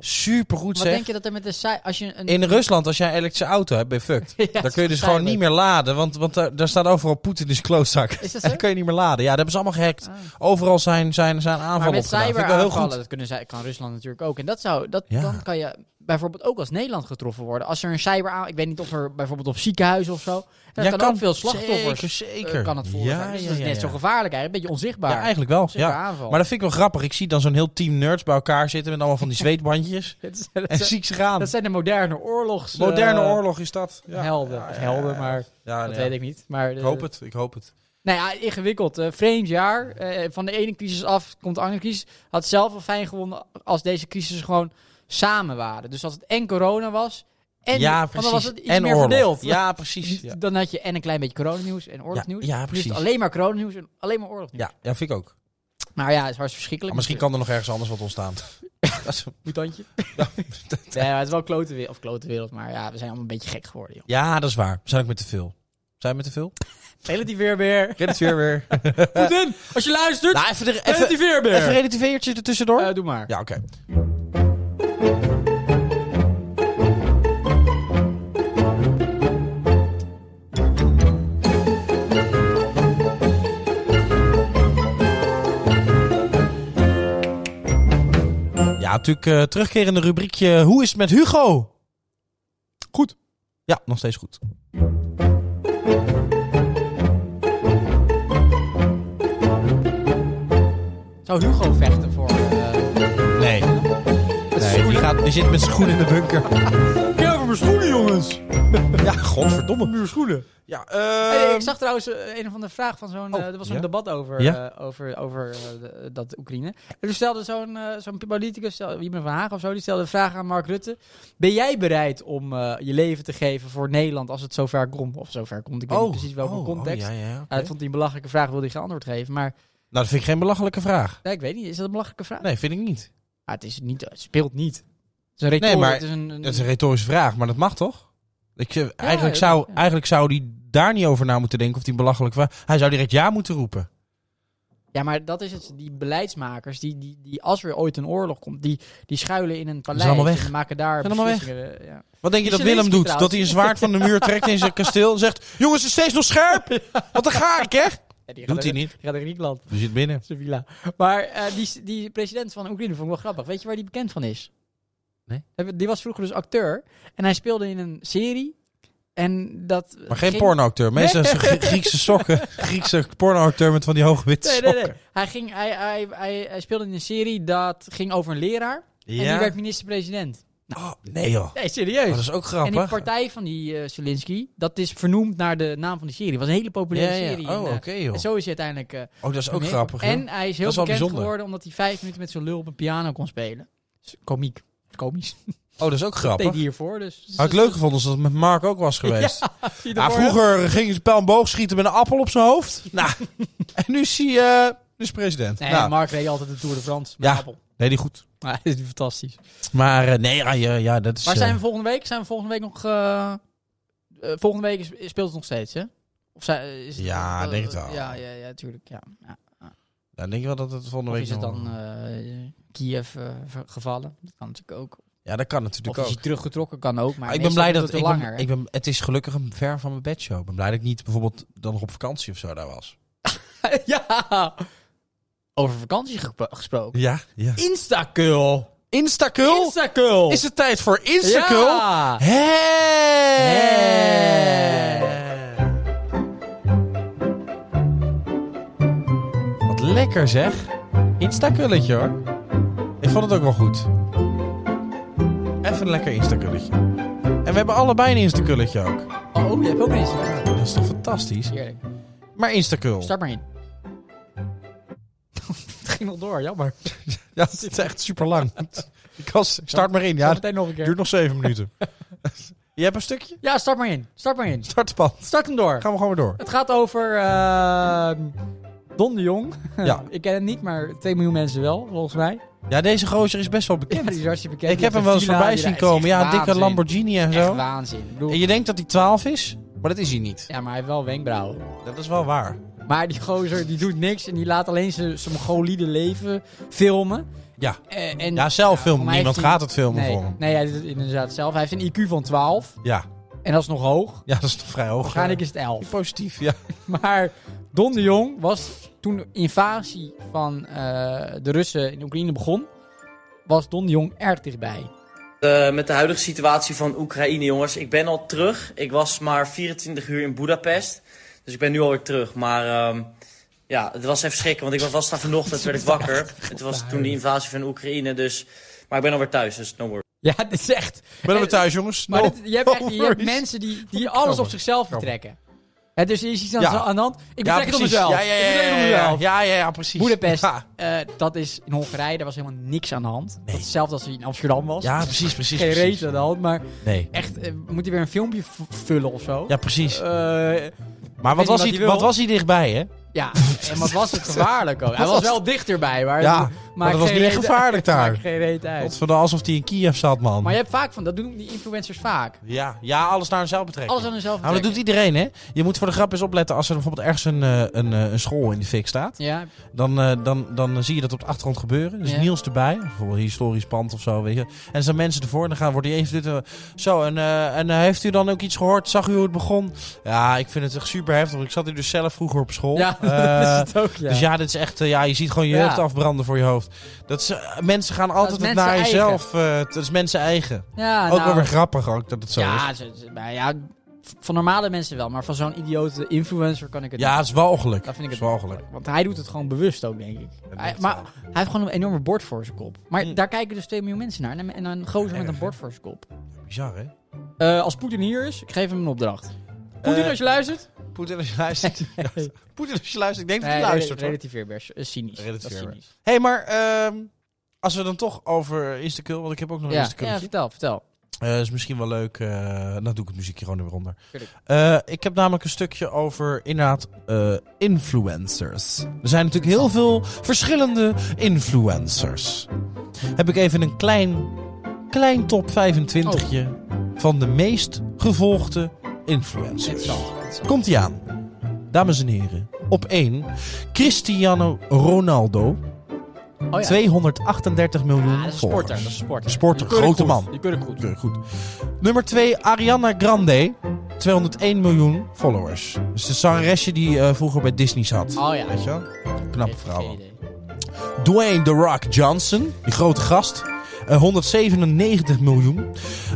Super goed Wat zeg. denk je dat er met de als je een In Rusland, als jij een elektrische auto hebt, ben je fucked. Ja, Dan kun je dus cyber. gewoon niet meer laden, want, want daar, daar staat overal Poetin is klootzak. Is dat En zo? dan kun je niet meer laden. Ja, dat hebben ze allemaal gehackt. Ah. Overal zijn, zijn, zijn Maar aanvallen met ik wel heel cyberaanvallen, dat kunnen zij, kan Rusland natuurlijk ook. En dat zou, dat, Ja. dan kan je bijvoorbeeld ook als Nederland getroffen worden. Als er een cyber ik weet niet of er bijvoorbeeld op ziekenhuizen of zo. Er Ja, kan, kan. ook veel slachtoffers. Zeker, zeker. eh, kan het voor Ja, zijn. Dus ja, dat is net zo gevaarlijk eigenlijk. Een beetje onzichtbaar. Ja, eigenlijk wel. Onzichtbaar Ja. aanval. Maar dat vind ik wel grappig. Ik zie dan zo'n heel team nerds bij elkaar zitten met allemaal van die zweetbandjes. Is- En zijn- zie ik ze gaan. dat zijn de moderne oorlogs... Moderne eh, oorlog is dat. Ja. Helden. Helden, maar Ja, dat weet ik niet. Maar Ik hoop het, ik hoop het. Nou ja, ingewikkeld. eh, vreemd jaar. Eh, van de ene crisis af komt de andere crisis. Had zelf wel fijn gevonden als deze crisis gewoon samen waren. Dus als het en corona was. En, ja, want precies. dan was het iets en meer oorlog. verdeeld. Ja, precies. Ja, Dan had je en een klein beetje coronanieuws en oorlogsnieuws. Ja, ja, precies. alleen maar coronanieuws en alleen maar oorlogsnieuws. ja, ja, vind ik ook. Maar ja, het is hartstikke verschrikkelijk. Maar misschien kan er nog ergens anders wat ontstaan. Dat is- Mutantje. nee, maar het is wel klote wereld. Of klote wereld. Maar ja, we zijn allemaal een beetje gek geworden, joh. ja, dat is waar. Zijn ook met te veel. Zijn we met te veel? Weer. Red het weer weer. Poetin, als je luistert. nou, even, er, even, Relativeer weer. even een relativeertje er tussendoor. Eh, doe maar. ja, oké. Ja, natuurlijk eh terugkerende rubriekje. Hoe is het met Hugo? Goed. Ja, nog steeds goed. Zou Hugo vechten. Die, gaat, die zit met zijn schoen in de bunker. Ik heb mijn schoenen, jongens. Ja, godverdomme. Mijn schoenen. Ja, Hey, eh ik zag trouwens eh, een of andere vraag van zo'n... Oh, eh, er was zo'n ja? debat over, Ja? eh, over, over dat Oekraïne. En toen stelde zo'n zo'n politicus, Wiebe van Hagen of zo, die stelde de vraag aan Mark Rutte. Ben jij bereid om eh, je leven te geven voor Nederland als het zover komt? Of zover komt, ik weet niet precies welke oh, context. Oh, ja, dat vond hij een belachelijke vraag, wilde hij geen antwoord geven. Maar Nou, dat vind ik geen belachelijke vraag. nee, ik weet niet, is dat een belachelijke vraag? Nee, vind ik niet. Ah, het, is niet, het speelt niet. Het is een retor, Nee, maar het is een, een- Dat is een retorische vraag, maar dat mag toch? Ik, eh, eigenlijk, ja, zou, ja. eigenlijk zou die daar niet over na moeten denken of die een belachelijke vraag... Hij zou direct ja moeten roepen. Ja, maar dat is het. Die beleidsmakers, die, die, die als er ooit een oorlog komt, die, die schuilen in een paleis. allemaal weg. En maken daar allemaal weg. beslissingen, Ja. Wat denk je dat Willem doet? Dat hij een zwaard van de muur trekt in zijn kasteel en zegt... Jongens, het is steeds nog scherp! Want dan ga ik, hè? Ja, die Doet hij niet. Die gaat naar Griekenland, Die zit binnen. Sevilla. Maar eh, die, die president van Oekraïne vond ik wel grappig. Weet je waar die bekend van is? Nee. Die was vroeger dus acteur. En hij speelde in een serie. En dat Maar geen ging- pornoacteur. Meestal Griekse sokken. Griekse pornoacteur met van die hoge witte Nee, nee, sokken. nee. Hij, ging, hij, hij, hij, hij speelde in een serie dat ging over een leraar. En die werd minister-president. Oh, nee joh. Nee, serieus. dat is ook En grappig. die partij van die eh Zelensky, dat is vernoemd naar de naam van die serie. Het was een hele populaire ja, ja. serie. Oh, en, oké eh, joh. en zo is hij uiteindelijk... eh, Oh, dat is ook grappig. joh. En hij is heel is bekend geworden omdat hij vijf minuten met zo'n lul op een piano kon spelen. Dus Komiek. Komisch. Oh, dat is ook Dat deed grappig. hij hiervoor. Dus, Had ik leuk gevonden als dat met Mark ook was geweest. Ja, zie je hè? vroeger ging ze pijl en boog schieten met een appel op zijn hoofd. Nou, en nu is hij eh, nu is president. Nee, nou, Mark reed altijd de Tour de France met Ja. Appel. Nee, die goed. Maar dat is fantastisch. Maar eh, nee, ja, ja, ja, dat is... Waar eh, zijn we volgende week? Zijn we volgende week nog... eh, eh, volgende week is- speelt het nog steeds, hè? Of zijn, is het Ja, eh, denk het wel. Ja, ja, ja, tuurlijk. Ja. Ja. ja, denk je wel dat het volgende Of week is het nog- dan eh, Kiev eh, ver- gevallen? Dat kan natuurlijk ook. Ja, dat kan Of natuurlijk is ook. hij teruggetrokken? Kan ook. Maar Maar ik ben meestal blij duurt dat... het Ik ben, langer. ik ben, het is gelukkig een ver van mijn bedshow. Ik ben blij dat ik niet bijvoorbeeld dan nog op vakantie of zo daar was. ja! Over vakantie gesproken. Ja, ja. Instakul! Instakul? Instakul! Is het tijd voor Instakul? Ja! Wat lekker zeg. Instakulletje hoor. Ik vond het ook wel goed. Even een lekker Instakulletje. En we hebben allebei een Instakulletje ook. Oh, je hebt ook een Instakul. Dat is toch fantastisch? Heerlijk. Maar Instakul. Start maar in. Ging nog door, jammer. Ja, het is echt super lang. Ik was, start maar in. Ja, meteen nog een keer. duurt nog zeven minuten. Je hebt een stukje? Ja, start maar in. Start maar in. Start de. Start hem door. Gaan we gewoon weer door. Het gaat over eh, Don de Jong. Ja. ik ken hem niet, maar 2 miljoen mensen wel, volgens mij. Ja, deze gozer is best wel Ja, bekend. die is hartstikke bekend. ik heb hem wel eens voorbij zien komen. echt Ja, een dikke waanzin. Lamborghini en Echt zo. waanzin. Ik bedoel, En je denkt dat hij 12 is, maar dat is hij niet. Ja, maar hij heeft wel wenkbrauwen. Dat is wel waar. Maar die gozer die doet niks en die laat alleen zijn zijn Mongoliede leven filmen. Ja. Eh, en, Ja, zelf filmen. Niemand hij- gaat het filmen nee, voor hem. Nee, hij doet het inderdaad zelf. Hij heeft een IQ van 12 Ja. en dat is nog hoog. Ja, dat is toch vrij hoog. Waarschijnlijk eh, is het 11. Positief, ja. Maar Don de Jong was toen de invasie van eh, de Russen in Oekraïne begon, was Don de Jong erg dichtbij. Eh, met de huidige situatie van Oekraïne, jongens. Ik ben al terug. Ik was maar 24 uur in Budapest. Dus ik ben nu alweer terug. Maar ehm, ja, het was even schrikken. Want ik was, daar vanochtend, werd ik wakker. Het was toen de invasie van Oekraïne. Dus, maar ik ben alweer thuis, dus no worries. Ja, dit is echt... Ben we thuis, jongens? Maar No dit- je, hebt echt, je hebt mensen die, die alles op zichzelf betrekken. Hè, dus is iets aan, Ja. aan de hand. Ik Ja, betrek het op mezelf. Ja, ja, ja, ja, ja, ja, ja, ja, precies. Boedapest, Ja, eh, dat is in Hongarije, daar was helemaal niks aan de hand. Is hetzelfde als hij in Amsterdam was. ja precies, precies. Geen reet aan de hand, maar Nee. echt, eh, moet hij weer een filmpje vullen of zo? Ja, precies. Eh, Maar wat was, hij, wat was hij dichtbij, hè? ja, en wat was het gevaarlijk ook. Hij was wel dichterbij, maar... Ja, maar dat was niet echt gevaarlijk daar. maakt geen reet uit. Alsof hij in Kiev zat, man. Maar je hebt vaak van, dat doen die influencers vaak. Ja, ja, alles naar zichzelf betrekken. Alles aan hunzelf Nou, dat doet betrekken. iedereen, hè? Je moet voor de grap eens opletten als er bijvoorbeeld ergens een, eh, een, eh, een school in de fik staat. Ja, Dan, eh, dan, dan zie je dat op de achtergrond gebeuren. Dus Ja. Niels erbij, bijvoorbeeld een historisch pand of zo, weet je. En er zijn mensen ervoor en dan gaan, wordt hij even dit... zo, en, en heeft u dan ook iets gehoord? Zag u hoe het begon? Ja, ik vind het echt super heftig. want Ik zat hier dus zelf vroeger op school. ja dat is het ook, ja. Dus ja, dit is echt, ja, je ziet gewoon je Ja. jeugd afbranden voor je hoofd. Dat mensen gaan altijd het naar jezelf. eh, dat is mensen eigen. ja, ook nou, wel weer grappig ook dat het zo ja, is. maar ja, v- van normale mensen wel, maar van zo'n idiote influencer kan ik het Ja, niet. het is walgelijk. Dat vind ik het walgelijk. Want hij doet het gewoon bewust ook, denk ik. Hij, maar wel. hij heeft gewoon een enorme bord voor zijn kop. Maar Mm. daar kijken dus 2 miljoen mensen naar. En, en een gozer met Erg, een bord voor zijn kop. Bizar, hè? Eh, als Poetin hier is, ik geef hem een opdracht. Poetin, Eh, als je luistert. Poetin als je luistert. Poetin als je luistert. Ik denk dat Nee, hij luistert, relativeerbaar. eh, Cynisch. Dat is Relativeerbaar. cynisch. Hé, hey, maar ehm, als we dan toch over Instakill, want ik heb ook nog een Ja, Instakill. ja, vertel, vertel. Eh, is misschien wel leuk. eh dan doe ik het muziekje gewoon er weer onder. Ik heb namelijk een stukje over inderdaad influencers. Er zijn natuurlijk heel veel verschillende influencers. Heb ik even een klein, klein top 25 van de meest gevolgde influencers. Komt ie aan. Dames en heren. Op 1. Cristiano Ronaldo. Oh ja. 238 miljoen Ja, dat is een sporter. Dat is grote goed. man. Die kunnen goed. Oké, goed. Nummer 2, Ariana Grande. 201 miljoen followers. Dus de zangeresje die eh, vroeger bij Disney zat. Oh ja. Weet je wel? Knappe Geen- vrouw. geen idee. Dwayne The Rock Johnson, die grote gast. eh, 197 miljoen.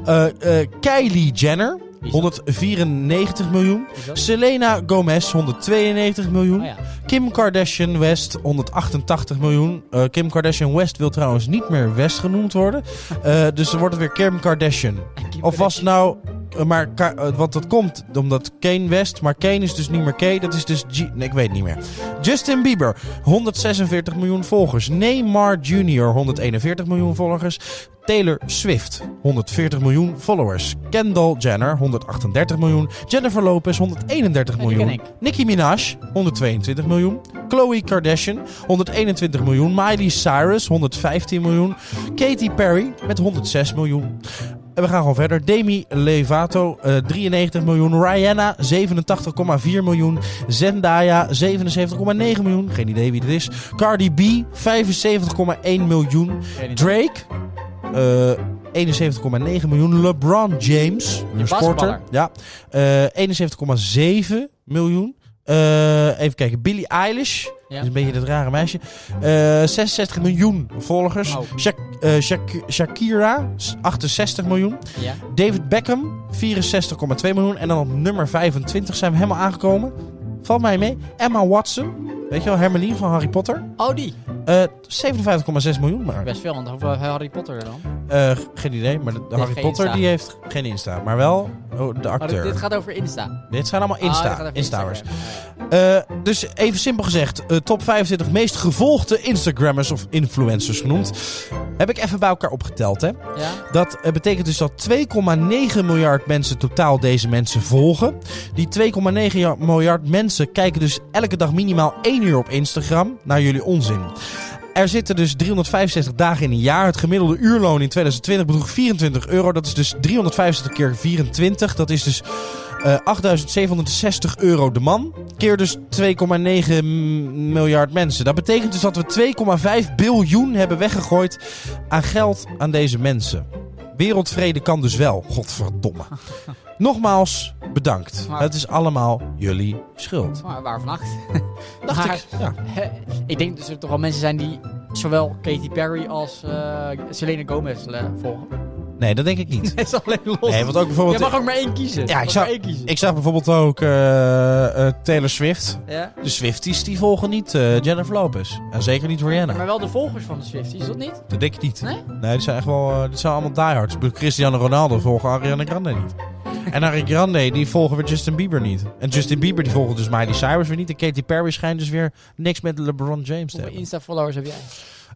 Eh, eh, Kylie Jenner? 194 miljoen. Selena Gomez, 192 miljoen. Oh ja. Kim Kardashian West, 188 miljoen. Eh, Kim Kardashian West wil trouwens niet meer West genoemd worden. Eh, dus dan wordt het weer Kim Kardashian. Kim Of was het nou... eh, Maar, eh, want dat komt omdat Kane West... Maar Kane is dus niet meer K. Dat is dus G... Nee, ik weet het niet meer. Justin Bieber, 146 miljoen volgers. Neymar Jr., 141 miljoen volgers. Taylor Swift, 140 miljoen followers. Kendall Jenner, 138 miljoen. Jennifer Lopez, 131 Ja, die miljoen. Nicki Minaj, 122 miljoen. Khloe Kardashian, 121 miljoen. Miley Cyrus, 115 miljoen. Katy Perry met 106 miljoen. En we gaan gewoon verder. Demi Lovato, eh, 93 miljoen. Rihanna, 87,4 miljoen. Zendaya, 77,9 miljoen. Geen idee wie dit is. Cardi B, 75,1 miljoen. Drake, eh 71,9 miljoen. LeBron James, een sporter. Ja, eh 71,7 miljoen. Eh, even kijken, Billie Eilish. Dat is een beetje dat rare meisje. Eh 66 miljoen volgers. Oh. Shak- eh, Shak- Shakira, 68 miljoen. Ja. David Beckham, 64,2 miljoen. En dan op nummer 25 zijn we helemaal aangekomen. Valt mij mee. Emma Watson. Weet je wel, Hermeline van Harry Potter. Oh, die. Eh 57,6 miljoen. Maar Best veel, want hoeveel heeft Harry Potter er dan? eh, geen idee. Maar de, Harry Potter Insta. die heeft geen Insta. Maar wel oh, de Oh, dit, acteur. dit gaat over Insta. Dit zijn allemaal Oh, Insta, Insta'ers. Eh, dus even simpel gezegd, eh, top 25 meest gevolgde Instagrammers of influencers genoemd. Heb ik even bij elkaar opgeteld, hè. Ja. Dat eh, betekent dus dat 2,9 miljard mensen totaal deze mensen volgen. Die 2,9 ja- miljard mensen kijken dus elke dag minimaal 1 uur op Instagram naar jullie onzin. Er zitten dus 365 dagen in een jaar. Het gemiddelde uurloon in 2020 bedroeg 24 euro. Dat is dus 365 keer 24. Dat is dus eh 8760 euro de man. Keer dus 2,9 m- miljard mensen. Dat betekent dus dat we 2,5 biljoen hebben weggegooid aan geld aan deze mensen. Wereldvrede kan dus wel, godverdomme. Nogmaals, bedankt. Maar- Het is allemaal jullie schuld. Maar waar vannacht? Dacht Maar- ik. Ja. ik denk dat er toch wel mensen zijn die zowel Katy Perry als eh, Selena Gomez eh, volgen. Nee, dat denk ik niet. Het is alleen los. Nee, want ook bijvoorbeeld... Je mag ook maar één kiezen. Ja, ik zag, ik zag bijvoorbeeld ook eh, Taylor Swift. Ja? De Swifties die volgen niet Jennifer Lopez. En zeker niet Rihanna. Maar wel de volgers van de Swifties, is dat niet? Dat denk ik niet. Nee? Nee, die zijn echt wel... dit zijn allemaal diehards. Cristiano Ronaldo volgen Ariana Grande niet. En Ariana Grande, die volgen weer Justin Bieber niet. En Justin Bieber, die volgen dus Miley Cyrus weer niet. En Katy Perry schijnt dus weer niks met LeBron James te Hoeveel hebben. Insta-followers heb jij?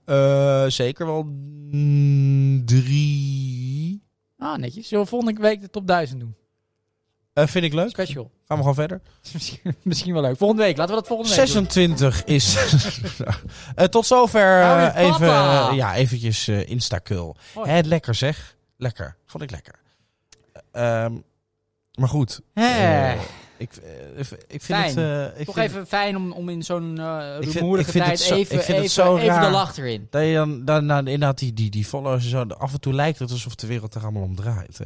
Eh, zeker wel mm, drie. Ah, netjes. Zullen we volgende week de top 1000 doen? Eh, vind ik leuk. Special. Gaan we gewoon verder. misschien, misschien wel leuk. Volgende week. Laten we dat volgende week doen. 26 is. Eh, tot zover Hou je even, papa. ja, eventjes eh Instakul. Mooi. Hè, lekker zeg. Lekker. Vond ik lekker. Eh, ehm, maar goed. Eh, ik, eh, ik vind Fijn. het. eh, ik Toch vind even fijn om, om in zo'n rumoerige vind tijd zo- even, even, de lach erin. Dat je dan, dan, dan inderdaad die, die, die followers zo. Af en toe lijkt het alsof de wereld er allemaal om draait. Hè?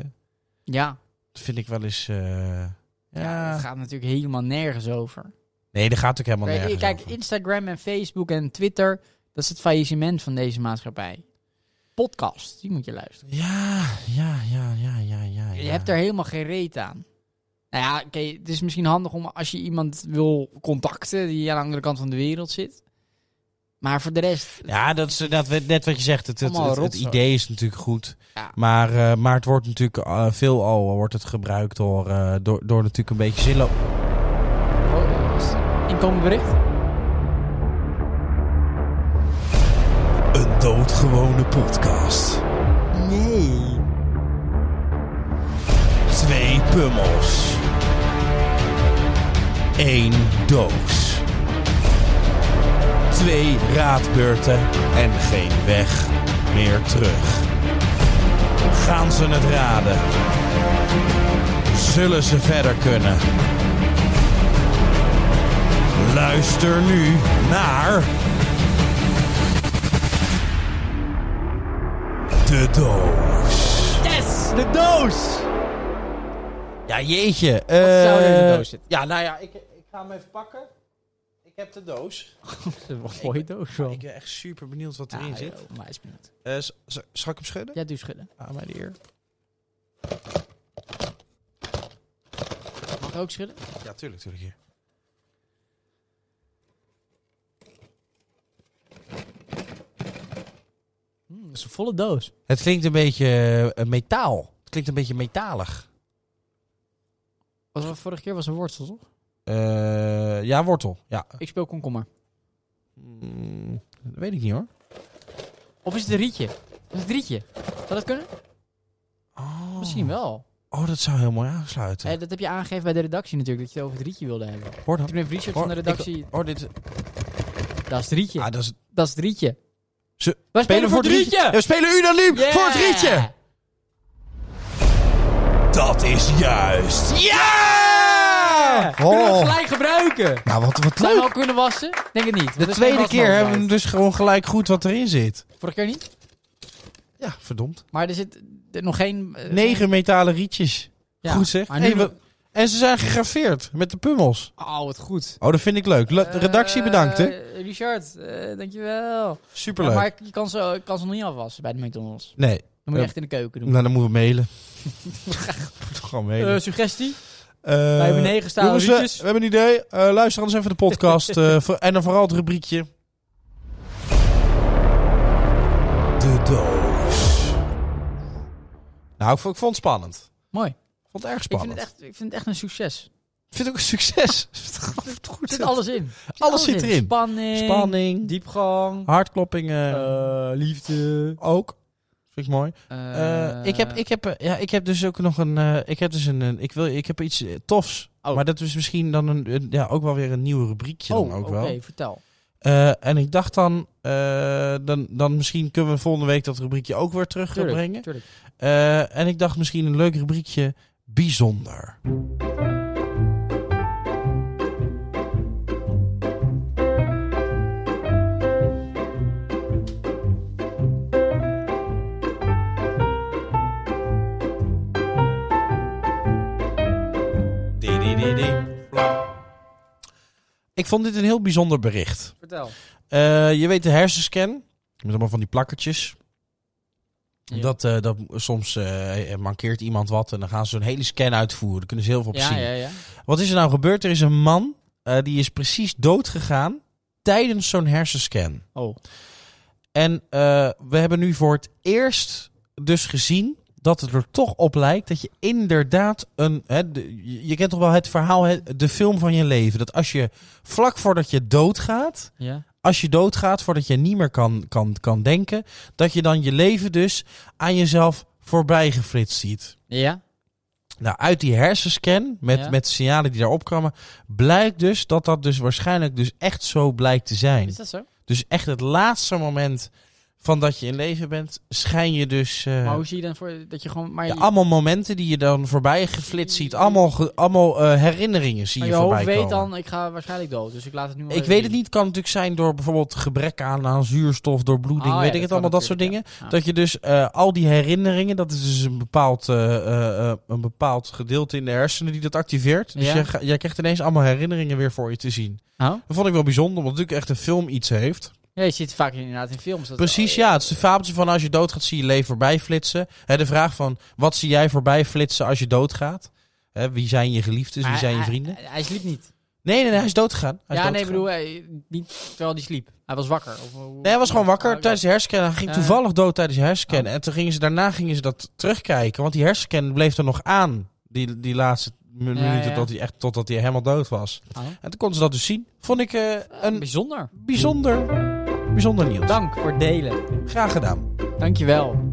Ja. Dat vind ik wel eens. eh, Ja. ja. het gaat natuurlijk helemaal nergens over. Nee, dat gaat ook helemaal Kijk, nergens. kijk, over. Instagram en Facebook en Twitter, dat is het faillissement van deze maatschappij. Podcast, die moet je luisteren. Ja, ja, ja, ja, ja, ja. Je hebt er helemaal geen reet aan. Nou ja, oké, het is misschien handig om als je iemand wil contacten die aan de andere kant van de wereld zit. Maar voor de rest, Ja, dat is inderdaad net wat je zegt. Het, het, idee is natuurlijk goed. Ja. Maar, eh, maar het wordt natuurlijk eh, veel al wordt het gebruikt door, eh, door, door natuurlijk een beetje zinlo. Oh, inkomend bericht? Doodgewone podcast. Nee. Twee pummels. Eén doos. Twee raadbeurten en geen weg meer terug. Gaan ze het raden? Zullen ze verder kunnen? Luister nu naar. De doos. Yes, de doos! Ja, jeetje. Wat zou er in de Eh, doos zitten? Ja, nou ja, ik, ik ga hem even pakken. Ik heb de doos. Dat is een mooie doos wel. Ik ben echt super benieuwd wat erin Ja, zit. joh, maar is benieuwd. Eh, z- zal ik hem schudden? Ja, doe schudden. Aan mij de eer. Mag ik ook schudden? Ja, tuurlijk, tuurlijk hier. Hmm, dat is een volle doos. Het klinkt een beetje eh, metaal. Het klinkt een beetje metalig. Was er, vorige keer was een wortel, toch? Eh, ja, wortel. Ja. Ik speel komkommer. Mm, dat weet ik niet hoor. Of is het een rietje? Is het een rietje? Zou dat kunnen? Oh. Misschien wel. Oh, dat zou heel mooi aansluiten. Eh, dat heb je aangegeven bij de redactie natuurlijk, dat je het over het rietje wilde hebben. Hoor dan. Toen heeft Richard Hoor, van de redactie... ik- hoor, dit. Dat is het rietje. Ah, dat is, Dat is het rietje. Ze Wij spelen voor het rietje! We spelen unaniem Yeah! voor het rietje. Dat is juist. Ja! Kunnen we Oh. gelijk gebruiken? Nou, wat, wat Zou je leuk. al kunnen wassen? Denk het niet. De tweede keer hebben we hem dus gewoon gelijk goed wat erin zit. Vorige keer niet? Ja, verdomd. Maar er zit er nog geen... eh, Negen metalen rietjes. Ja, Goed zeg. maar nu Hey, we- en ze zijn gegraveerd met de pummels. Oh, wat goed. Oh, dat vind ik leuk. Le- De redactie Eh, bedankt, hè. Richard, eh, dankjewel. Superleuk. Ja, maar je kan ze, je kan ze nog niet afwassen bij de McDonald's. Nee, Dan moet je echt in de keuken doen. nou, dan moeten we mailen. Gewoon mailen. Eh, suggestie? Eh, Wij hebben negen stalen jongens, we, hebben een idee. Eh, luister anders even de podcast. eh, voor- en dan vooral het rubriekje. De doos. Nou, ik vond, ik vond het spannend. Mooi. Vond het erg Ik vind, spannend. het echt, ik vind het echt een succes. Ik vind het ook een succes. Er zit alles in. Zit Alles zit erin. Spanning. Spanning, Diepgang. hartkloppingen eh, liefde. ook. Vind ik mooi. Eh, ik, heb, ik, heb, eh, ja, ik heb dus ook nog een. eh, ik heb dus een. een- ik, wil, ik heb iets eh, tofs. Oh. Maar dat is misschien dan een, een- ja, ook wel weer een nieuw rubriekje. Oh, dan ook oké, wel. vertel. Eh, en ik dacht dan, eh, dan, dan misschien kunnen we volgende week dat rubriekje ook weer terug gaan brengen. tuurlijk. Eh, en ik dacht misschien een leuk rubriekje bijzonder. Ik vond dit een heel bijzonder bericht. Vertel. Eh, je weet de hersenscan. Met allemaal van die plakkertjes. Ja. Dat, eh, dat soms eh, mankeert iemand wat en dan gaan ze een hele scan uitvoeren. Daar kunnen ze heel veel op Ja, zien. ja, ja. Wat is er nou gebeurd? Er is een man eh, die is precies dood gegaan tijdens zo'n hersenscan. Oh. En we hebben nu voor het eerst dus gezien dat het er toch op lijkt dat je inderdaad een. Hè, de- je- je kent toch wel het verhaal, hè, de film van je leven. Dat als je vlak voordat je doodgaat, Ja. Als je doodgaat, voordat je niet meer kan, kan, kan denken, dat je dan je leven dus aan jezelf voorbij geflitst ziet. Ja? Nou, uit die hersenscan, met, Ja. met signalen die daarop kwamen, blijkt dus dat dat dus waarschijnlijk dus echt zo blijkt te zijn. Is dat zo? Dus echt het laatste moment van dat je in leven bent, schijn je dus... eh, Maar hoe zie je dan voor dat je gewoon... Maar ja, allemaal momenten die je dan voorbij geflitst ziet. Allemaal, ge- allemaal eh, herinneringen zie maar je je voorbij weet komen. dan, ik ga waarschijnlijk dood. Dus ik laat het nu wel Ik weet het niet. kan natuurlijk zijn door bijvoorbeeld gebrek aan, aan zuurstof, door bloeding, ja, weet ik het allemaal, dat soort dingen. ja. Dat je dus eh, al die herinneringen, dat is dus een bepaald, een bepaald gedeelte in de hersenen die dat activeert. Dus jij krijgt ineens allemaal herinneringen weer voor je te zien. Oh? Dat vond ik wel bijzonder, omdat natuurlijk echt een film iets heeft. Ja, je ziet het vaak inderdaad in films. Dat Precies, ja. Het is de fabeltje van als je doodgaat, zie je leven voorbij flitsen. Hè, de vraag van, wat zie jij voorbij flitsen als je doodgaat? Hè, wie zijn je geliefdes, wie zijn je vrienden? Hij, hij sliep niet. Nee, nee, nee, hij is doodgegaan. Hij is ja, nee, ik doodgegaan. bedoel, hij, niet terwijl hij sliep. Hij was wakker. Of, Nee, hij was gewoon wakker Oh, tijdens de hersenscan. Hij ging Ja. toevallig dood tijdens de hersenscan. Oh. En toen gingen ze, daarna gingen ze dat terugkijken. Want die hersenscan bleef er nog aan. Die, die laatste Ja, minuten ja. tot hij echt, totdat hij helemaal dood was. Oh. En toen konden ze dat dus zien. Vond ik eh, een Bijzonder. bijzonder, bijzonder nieuws. Dank voor het delen. Graag gedaan. Dankjewel.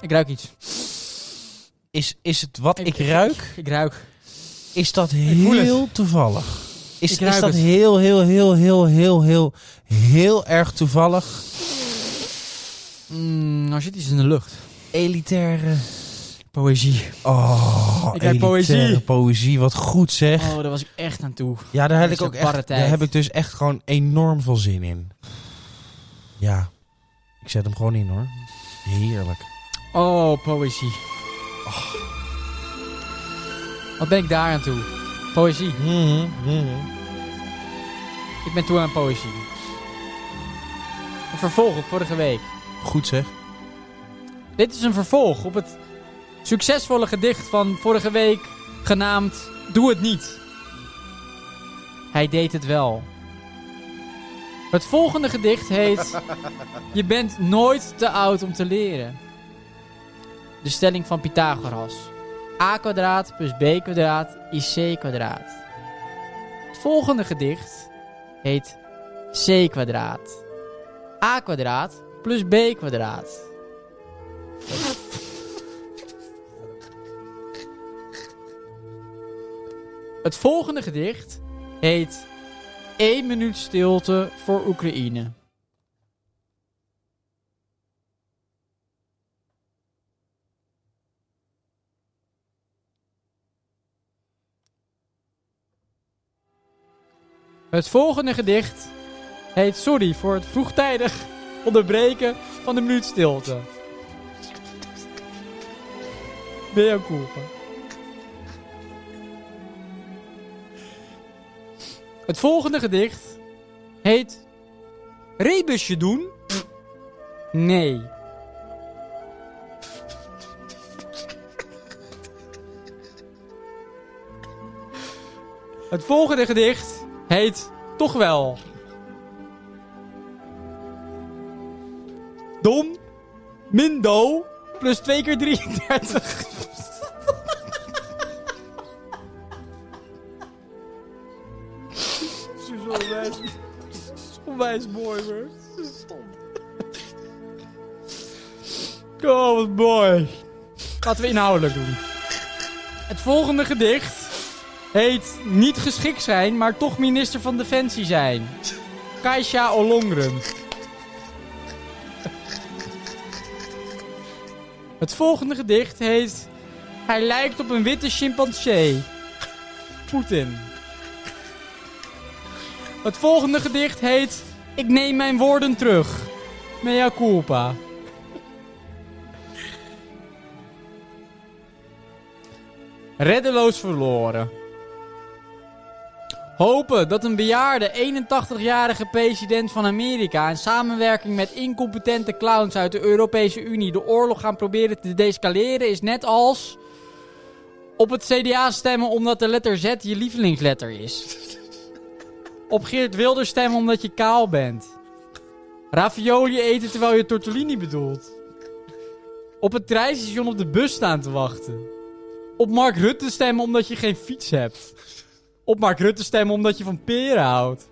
Ik ruik iets. Is, is het wat ik, Ik- ruik? Ik ruik. Is dat heel toevallig? Is, is dat het. heel, heel, heel, heel, heel, heel, heel erg toevallig? Mm, nou zit iets in de lucht. Elitaire. Poëzie. Oh, Ik poëzie. elitaire poëzie. Wat goed zeg. Oh, daar was ik echt aan toe. Ja, daar heb, ik ook echt, daar heb ik dus echt gewoon enorm veel zin in. Ja, ik zet hem gewoon in hoor. Heerlijk. Oh, poëzie. Wat ben ik daar aan toe? Poëzie. Mhm, mhm. Ik ben toe aan poëzie. Een vervolg op vorige week. Goed zeg. Dit is een vervolg op het succesvolle gedicht van vorige week, genaamd Doe het niet. Hij deed het wel. Het volgende gedicht heet Je bent nooit te oud om te leren. De stelling van Pythagoras. A kwadraat plus b kwadraat is c kwadraat. Het volgende gedicht heet c kwadraat. a kwadraat plus b kwadraat. Het volgende gedicht heet 1 minuut stilte voor Oekraïne. Het volgende gedicht heet Sorry voor het vroegtijdig onderbreken van de minuut stilte. Mea culpa. Het volgende gedicht heet Rebusje doen? Nee. Het volgende gedicht heet Toch wel. Dom, min do, plus 2 keer 33. Zo onwijs, onwijs mooi, hoor. Stom. Oh, wat mooi. Laten we inhoudelijk doen. Het volgende gedicht heet Niet geschikt zijn, maar toch minister van Defensie zijn. Kaisha Olongren. Het volgende gedicht heet Hij lijkt op een witte chimpansee. Poetin. Het volgende gedicht heet Ik neem mijn woorden terug. Mea culpa. Reddeloos verloren. Hopen dat een bejaarde 81-jarige president van Amerika in samenwerking met incompetente clowns uit de Europese Unie de oorlog gaan proberen te descaleren is net als op het CDA stemmen omdat de letter Z je lievelingsletter is. Op Geert Wilders stemmen omdat je kaal bent. Ravioli eten terwijl je tortellini bedoelt. Op het treinstation op de bus staan te wachten. Op Mark Rutte stemmen omdat je geen fiets hebt. Op Mark Rutte stemmen omdat je van peren houdt.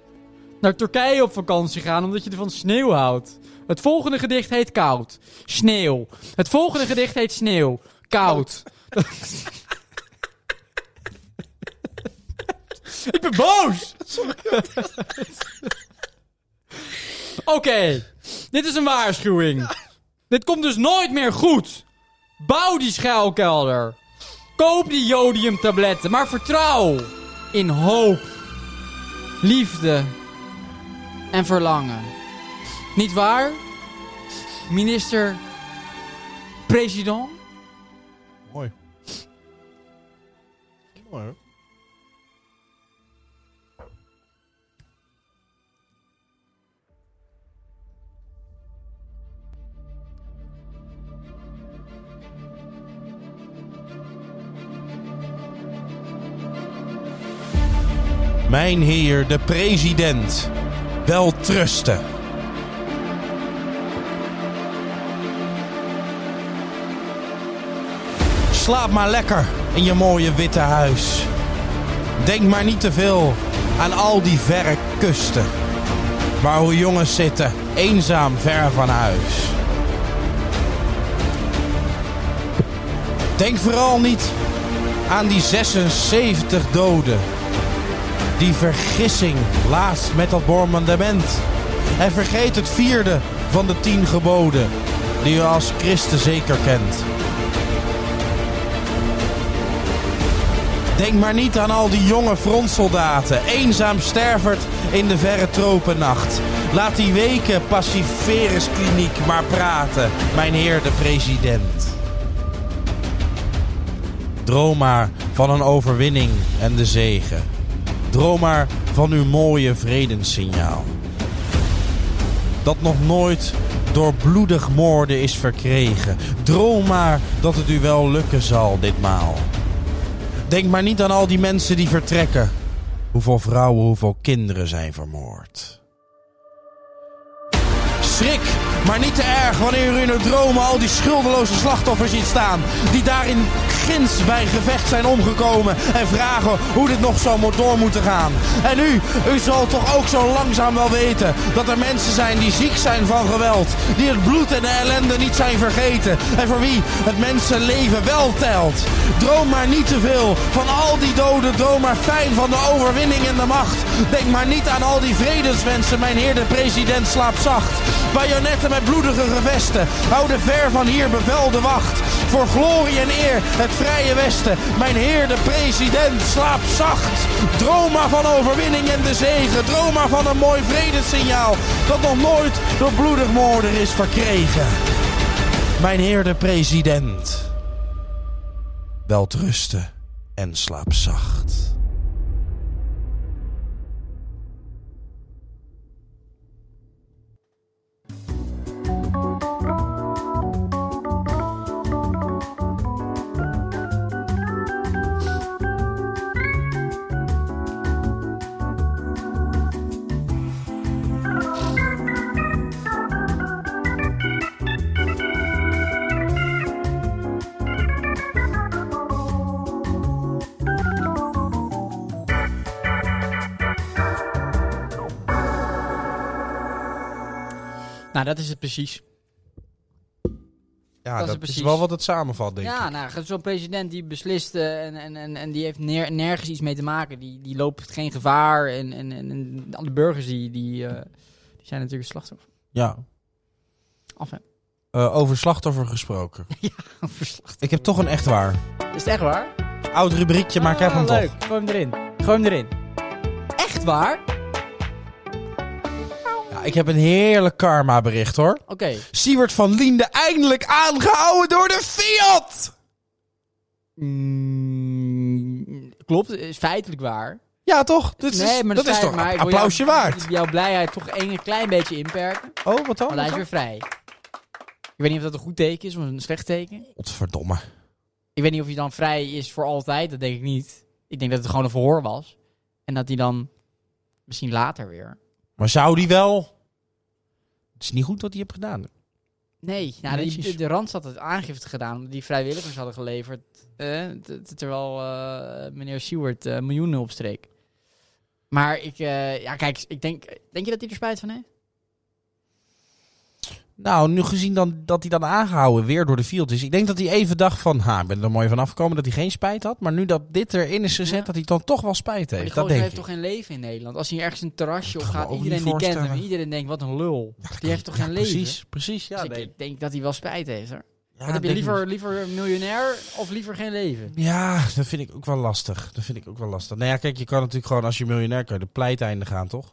Naar Turkije op vakantie gaan omdat je er van sneeuw houdt. Het volgende gedicht heet koud. Sneeuw. Het volgende gedicht heet sneeuw. Koud. Ik ben boos! Oké, dit is een waarschuwing. Dit komt dus nooit meer goed. Bouw die schuilkelder. Koop die jodiumtabletten, maar vertrouw in hoop, liefde en verlangen. Niet waar, minister president? Mooi. Mooi Mijn heer, de president, wel trusten. Slaap maar lekker in je mooie witte huis. Denk maar niet te veel aan al die verre kusten. Waar hoe jongens zitten, eenzaam ver van huis. Denk vooral niet aan die 76 doden. Die vergissing laatst met dat bombardement. En vergeet het vierde van de tien geboden, die u als Christen zeker kent. Denk maar niet aan al die jonge frontsoldaten, eenzaam sterverd in de verre tropennacht. Laat die weken paciferiskliniek maar praten, mijn heer de president. Droom maar van een overwinning en de zegen. Droom maar van uw mooie vredessignaal. Dat nog nooit door bloedig moorden is verkregen. Droom maar dat het u wel lukken zal ditmaal. Denk maar niet aan al die mensen die vertrekken. Hoeveel vrouwen, hoeveel kinderen zijn vermoord. Schrik, maar niet te erg wanneer u in uw dromen al die schuldeloze slachtoffers ziet staan. Die daarin ginds bij gevecht zijn omgekomen. En vragen hoe dit nog zo door moeten gaan. En u, u zal toch ook zo langzaam wel weten dat er mensen zijn die ziek zijn van geweld. Die het bloed en de ellende niet zijn vergeten. En voor wie het mensenleven wel telt. Droom maar niet te veel van al die doden. Droom maar fijn van de overwinning en de macht. Denk maar niet aan al die vredeswensen. Mijn heer de president slaapt zacht. Bajonetten met bloedige gevesten. Houden ver van hier bevel de wacht. Voor glorie en eer het vrije westen. Mijn heer de president slaapt zacht. Droom maar van overwinning en de zegen. Droom maar van een mooi vredessignaal. Dat nog nooit door bloedig moorden is verkregen. Mijn heer de president. Welterusten en slaap zacht. Nou, dat is het precies. Ja, Dat dat, is wel wat het samenvat, denk ja, ik. nou, zo'n president die beslist eh, en, en, en, en die heeft neer- nergens iets mee te maken. Die, die loopt geen gevaar. En, en, en, alle burgers die, die, eh, die zijn natuurlijk slachtoffer. Ja. Enfin, Eh, over slachtoffer gesproken. verslag. Ik heb toch een echt waar. Is het echt waar? Oud rubriekje, maar ik heb Ah, hem leuk. toch. Gooi hem erin. Gooi hem erin. Echt waar? Ja, ik heb een heerlijk karma bericht hoor. Oké. Siewert van Liende eindelijk aangehouden door de Fiat! Mm, klopt, is feitelijk waar. Ja, toch? Dit nee, is, maar dat is toch maar een applausje jou- waard. Jouw blijheid toch een klein beetje inperken. Oh, wat dan? Want hij is weer vrij. Ik weet niet of dat een goed teken is of een slecht teken. Godverdomme. Ik weet niet of hij dan vrij is voor altijd. Dat denk ik niet. Ik denk dat het gewoon een verhoor was. En dat hij dan misschien later weer. Maar zou die wel... Het is niet goed wat hij heeft gedaan. Nee, nou, de, Netjes. de, de Randstad had aangifte gedaan omdat die vrijwilligers hadden geleverd. eh, terwijl eh, meneer Seward eh, miljoenen opstreek. Maar ik, eh, ja, kijk, ik denk, denk je dat hij er spijt van heeft? Nou, nu gezien dan, dat hij dan aangehouden weer door de field is. Ik denk dat hij even dacht van, ha, ik ben er mooi van afgekomen dat hij geen spijt had. Maar nu dat dit erin is gezet, Ja. dat hij dan toch wel spijt die heeft. Dat gozer denk heeft ik. toch geen leven in Nederland? Als hij ergens een terrasje op gaat, iedereen die kent hem. Iedereen denkt, wat een lul. Ja, dat die heeft toch ja, geen leven? Precies, precies. Ja, Dus ik nee. denk- denk dat hij wel spijt heeft. Hoor. Ja, heb je liever, liever miljonair of liever geen leven? Ja, dat vind ik ook wel lastig. Dat vind ik ook wel lastig. Nou ja, kijk, je kan natuurlijk gewoon als je miljonair kan de pleiteinde gaan, toch?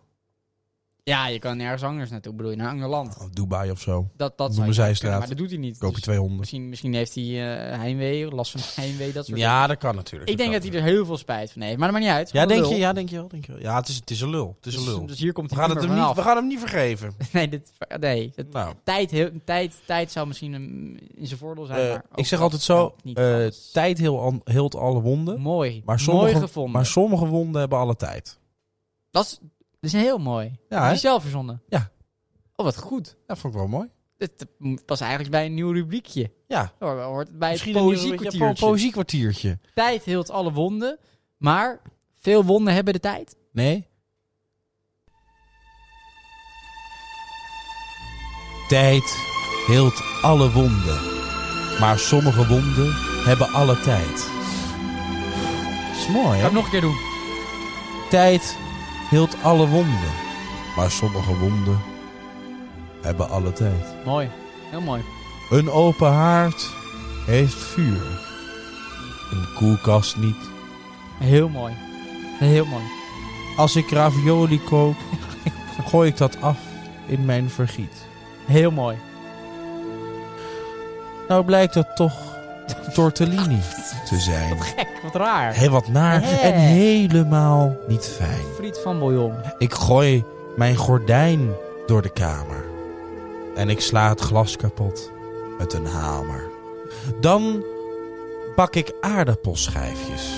Ja, je kan nergens anders naartoe, bedoel je, naar een ander land. Of Dubai of zo. Dat, dat Noem zou je maar dat doet hij niet. Koop je Dus twee honden. misschien, misschien heeft hij eh heimwee, last van heimwee, dat soort dingen. Ja, dat kan natuurlijk. Ik denk dat hij er heel veel spijt van heeft, maar dat maakt niet uit. Ja, denk je? Ja, denk je wel. Denk je wel. Ja, het is, het is een lul. Het is een Dus, lul. dus hier komt We gaan, het hem niet, we gaan hem niet vergeven. Nee, dit, nee het, Nou, tijd, heel, tijd, tijd zou misschien in zijn voordeel zijn. eh, maar ik zeg altijd zo, niet eh, tijd heel heelt alle wonden. Mooi, Maar sommige, mooi gevonden. maar sommige wonden hebben alle tijd. dat, is, dat is heel mooi. Ja, Heb je zelf verzonnen? Ja. Oh, wat goed. Dat vond ik wel mooi. Dit was eigenlijk bij een nieuw rubriekje. Ja. Hoor- Hoort het bij Misschien het ja, poëziekwartiertje. po- poëziekwartiertje. Tijd heelt alle wonden, maar veel wonden hebben de tijd. Nee? Tijd heelt alle wonden. Maar sommige wonden hebben alle tijd. Dat is mooi, hè? ik nog een keer doen. Tijd heelt alle wonden. Maar sommige wonden hebben alle tijd. Mooi, heel mooi. Een open haard heeft vuur. Een koelkast niet. Heel mooi. Heel mooi. Als ik ravioli kook, gooi ik dat af in mijn vergiet. Heel mooi. Nou blijkt dat toch tortellini te zijn. Gek, wat raar. Heel wat naar en helemaal niet fijn. Friet van bouillon. Ik gooi mijn gordijn door de kamer. En ik sla het glas kapot met een hamer. Dan pak ik aardappelschijfjes.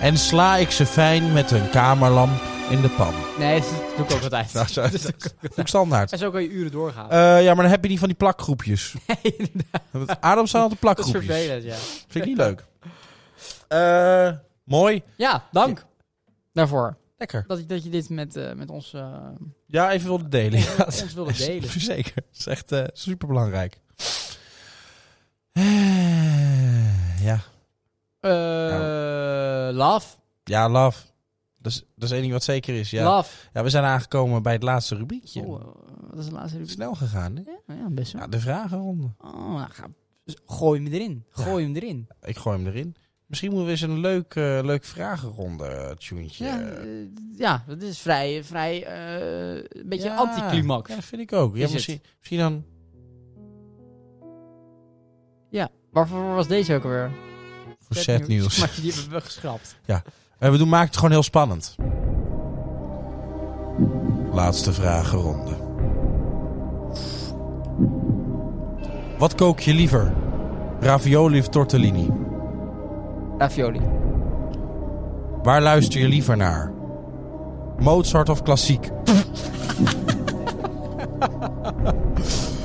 En sla ik ze fijn met een kamerlamp in de pan. Nee, dat doe ik ook altijd. Dat ik ook standaard. En zo kan je uren doorgaan. Eh, ja, maar dan heb je niet van die plakgroepjes. Nee, inderdaad. Aardappels zijn altijd Dat is plakgroepjes. vervelend, ja. Vind ik niet leuk. Eh, mooi. Ja, dank daarvoor. Lekker. Dat, dat je dit met, eh, met ons, Ja, even wilde delen. Ja, ons wilde delen. Zeker. Dat is echt super belangrijk. Eh, ja. Eh love. Ja, love. Dat is, dat is één ding wat zeker is. Ja. Love. ja, we zijn aangekomen bij het laatste rubriekje. Oh, wat is de laatste rubriek? Snel gegaan, hè? Ja, ja, best wel. Ja, de vragenronde. Oh, nou, ga, dus gooi hem erin. Gooi hem erin. Ik gooi hem erin. Misschien moeten we eens een leuk, eh, leuk vragenronde eh, tuentje. Ja, eh, ja, dat is vrij, vrij eh, een beetje Ja, anticlimax. Ja, dat vind ik ook. Ja, Is het? misschien, misschien dan... Ja, waarvoor was deze ook alweer? Voor set nieuws. Maar die hebben we geschrapt. Eh, we doen, maak het gewoon heel spannend. Laatste vragenronde. Wat kook je liever? Ravioli of tortellini? Ravioli. Waar luister je liever naar? Mozart of klassiek?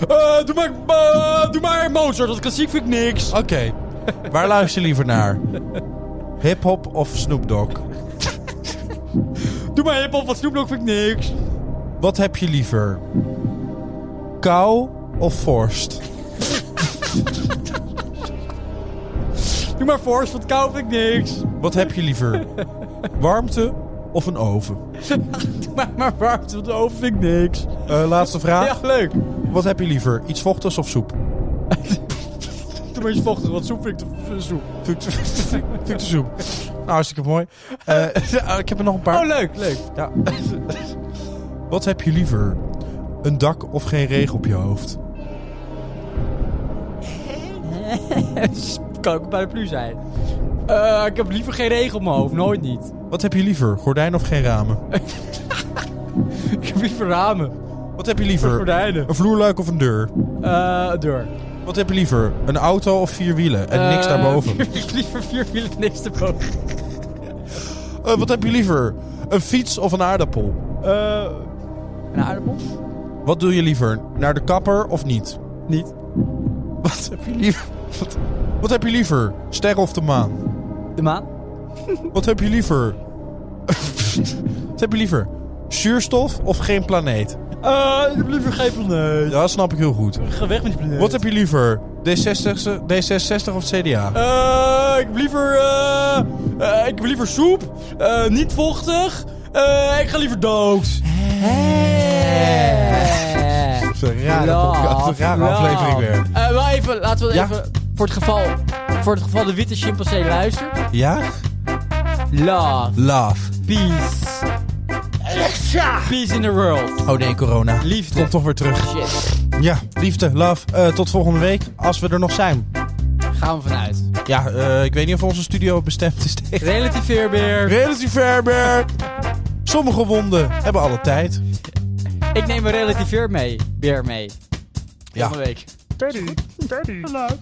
Eh, doe, maar, eh, doe maar Mozart, dat klassiek vind ik niks. Oké. Waar luister je liever naar? Hip-hop of Snoop Dogg? Doe maar hiphop, wat Snoop Dogg vind ik niks. Wat heb je liever? Kou of vorst? Doe maar Force, want kou vind ik niks. Wat heb je liever? Warmte of een oven? Doe maar, maar warmte, want de oven vind ik niks. Eh, laatste vraag. Ja, leuk. Wat heb je liever? Iets vochtigs of soep? Maar iets vochtig, want soep vind ik te soep. Vind ik de soep. Nou, hartstikke mooi. Eh, ik heb er nog een paar. Oh, leuk, leuk. Ja. Wat heb je liever? Een dak of geen regen op je hoofd? kan ook een paraplu zijn. Eh, ik heb liever geen regen op mijn hoofd, nooit niet. Wat heb je liever, gordijn of geen ramen? Ik heb liever ramen. Wat heb je liever, Gordijnen. een vloerluik of een deur? Eh, deur. Wat heb je liever, een auto of vier wielen en niks Eh, daarboven? vier- liever vier wielen, niks erboven. Eh, wat heb je liever, een fiets of een aardappel? Eh, een aardappel? Wat doe je liever, naar de kapper of niet? Niet. Wat heb je liever? Wat, wat heb je liever, sterren of de maan? De maan? Wat heb je liever? wat heb je liever? Zuurstof of geen planeet? Eh, ik heb liever geen planeet. Ja, dat snap ik heel goed. Ga weg met die planeet. Wat heb je liever? D66, D66 of CDA? Eh, ik heb liever, eh, eh, ik heb liever soep. Eh, niet vochtig. Eh, ik ga liever dood. Dat is een rare, podcast, een rare aflevering weer. Eh, wel even, laten we Ja? even, voor het geval, voor het geval de witte chimpansee luistert. Ja? Love, Love. peace. Peace in the world. Oh nee, corona. Liefde. Komt toch weer terug. Shit, Ja, liefde, love. Eh, tot volgende week, als we er nog zijn. gaan we vanuit. Ja, eh, ik weet niet of onze studio bestemd is tegen... Relatief Verber. Sommige wonden hebben alle tijd. Ik neem een relativeer mee. Beer mee. Ja. Volgende week. Daddy, daddy. Love.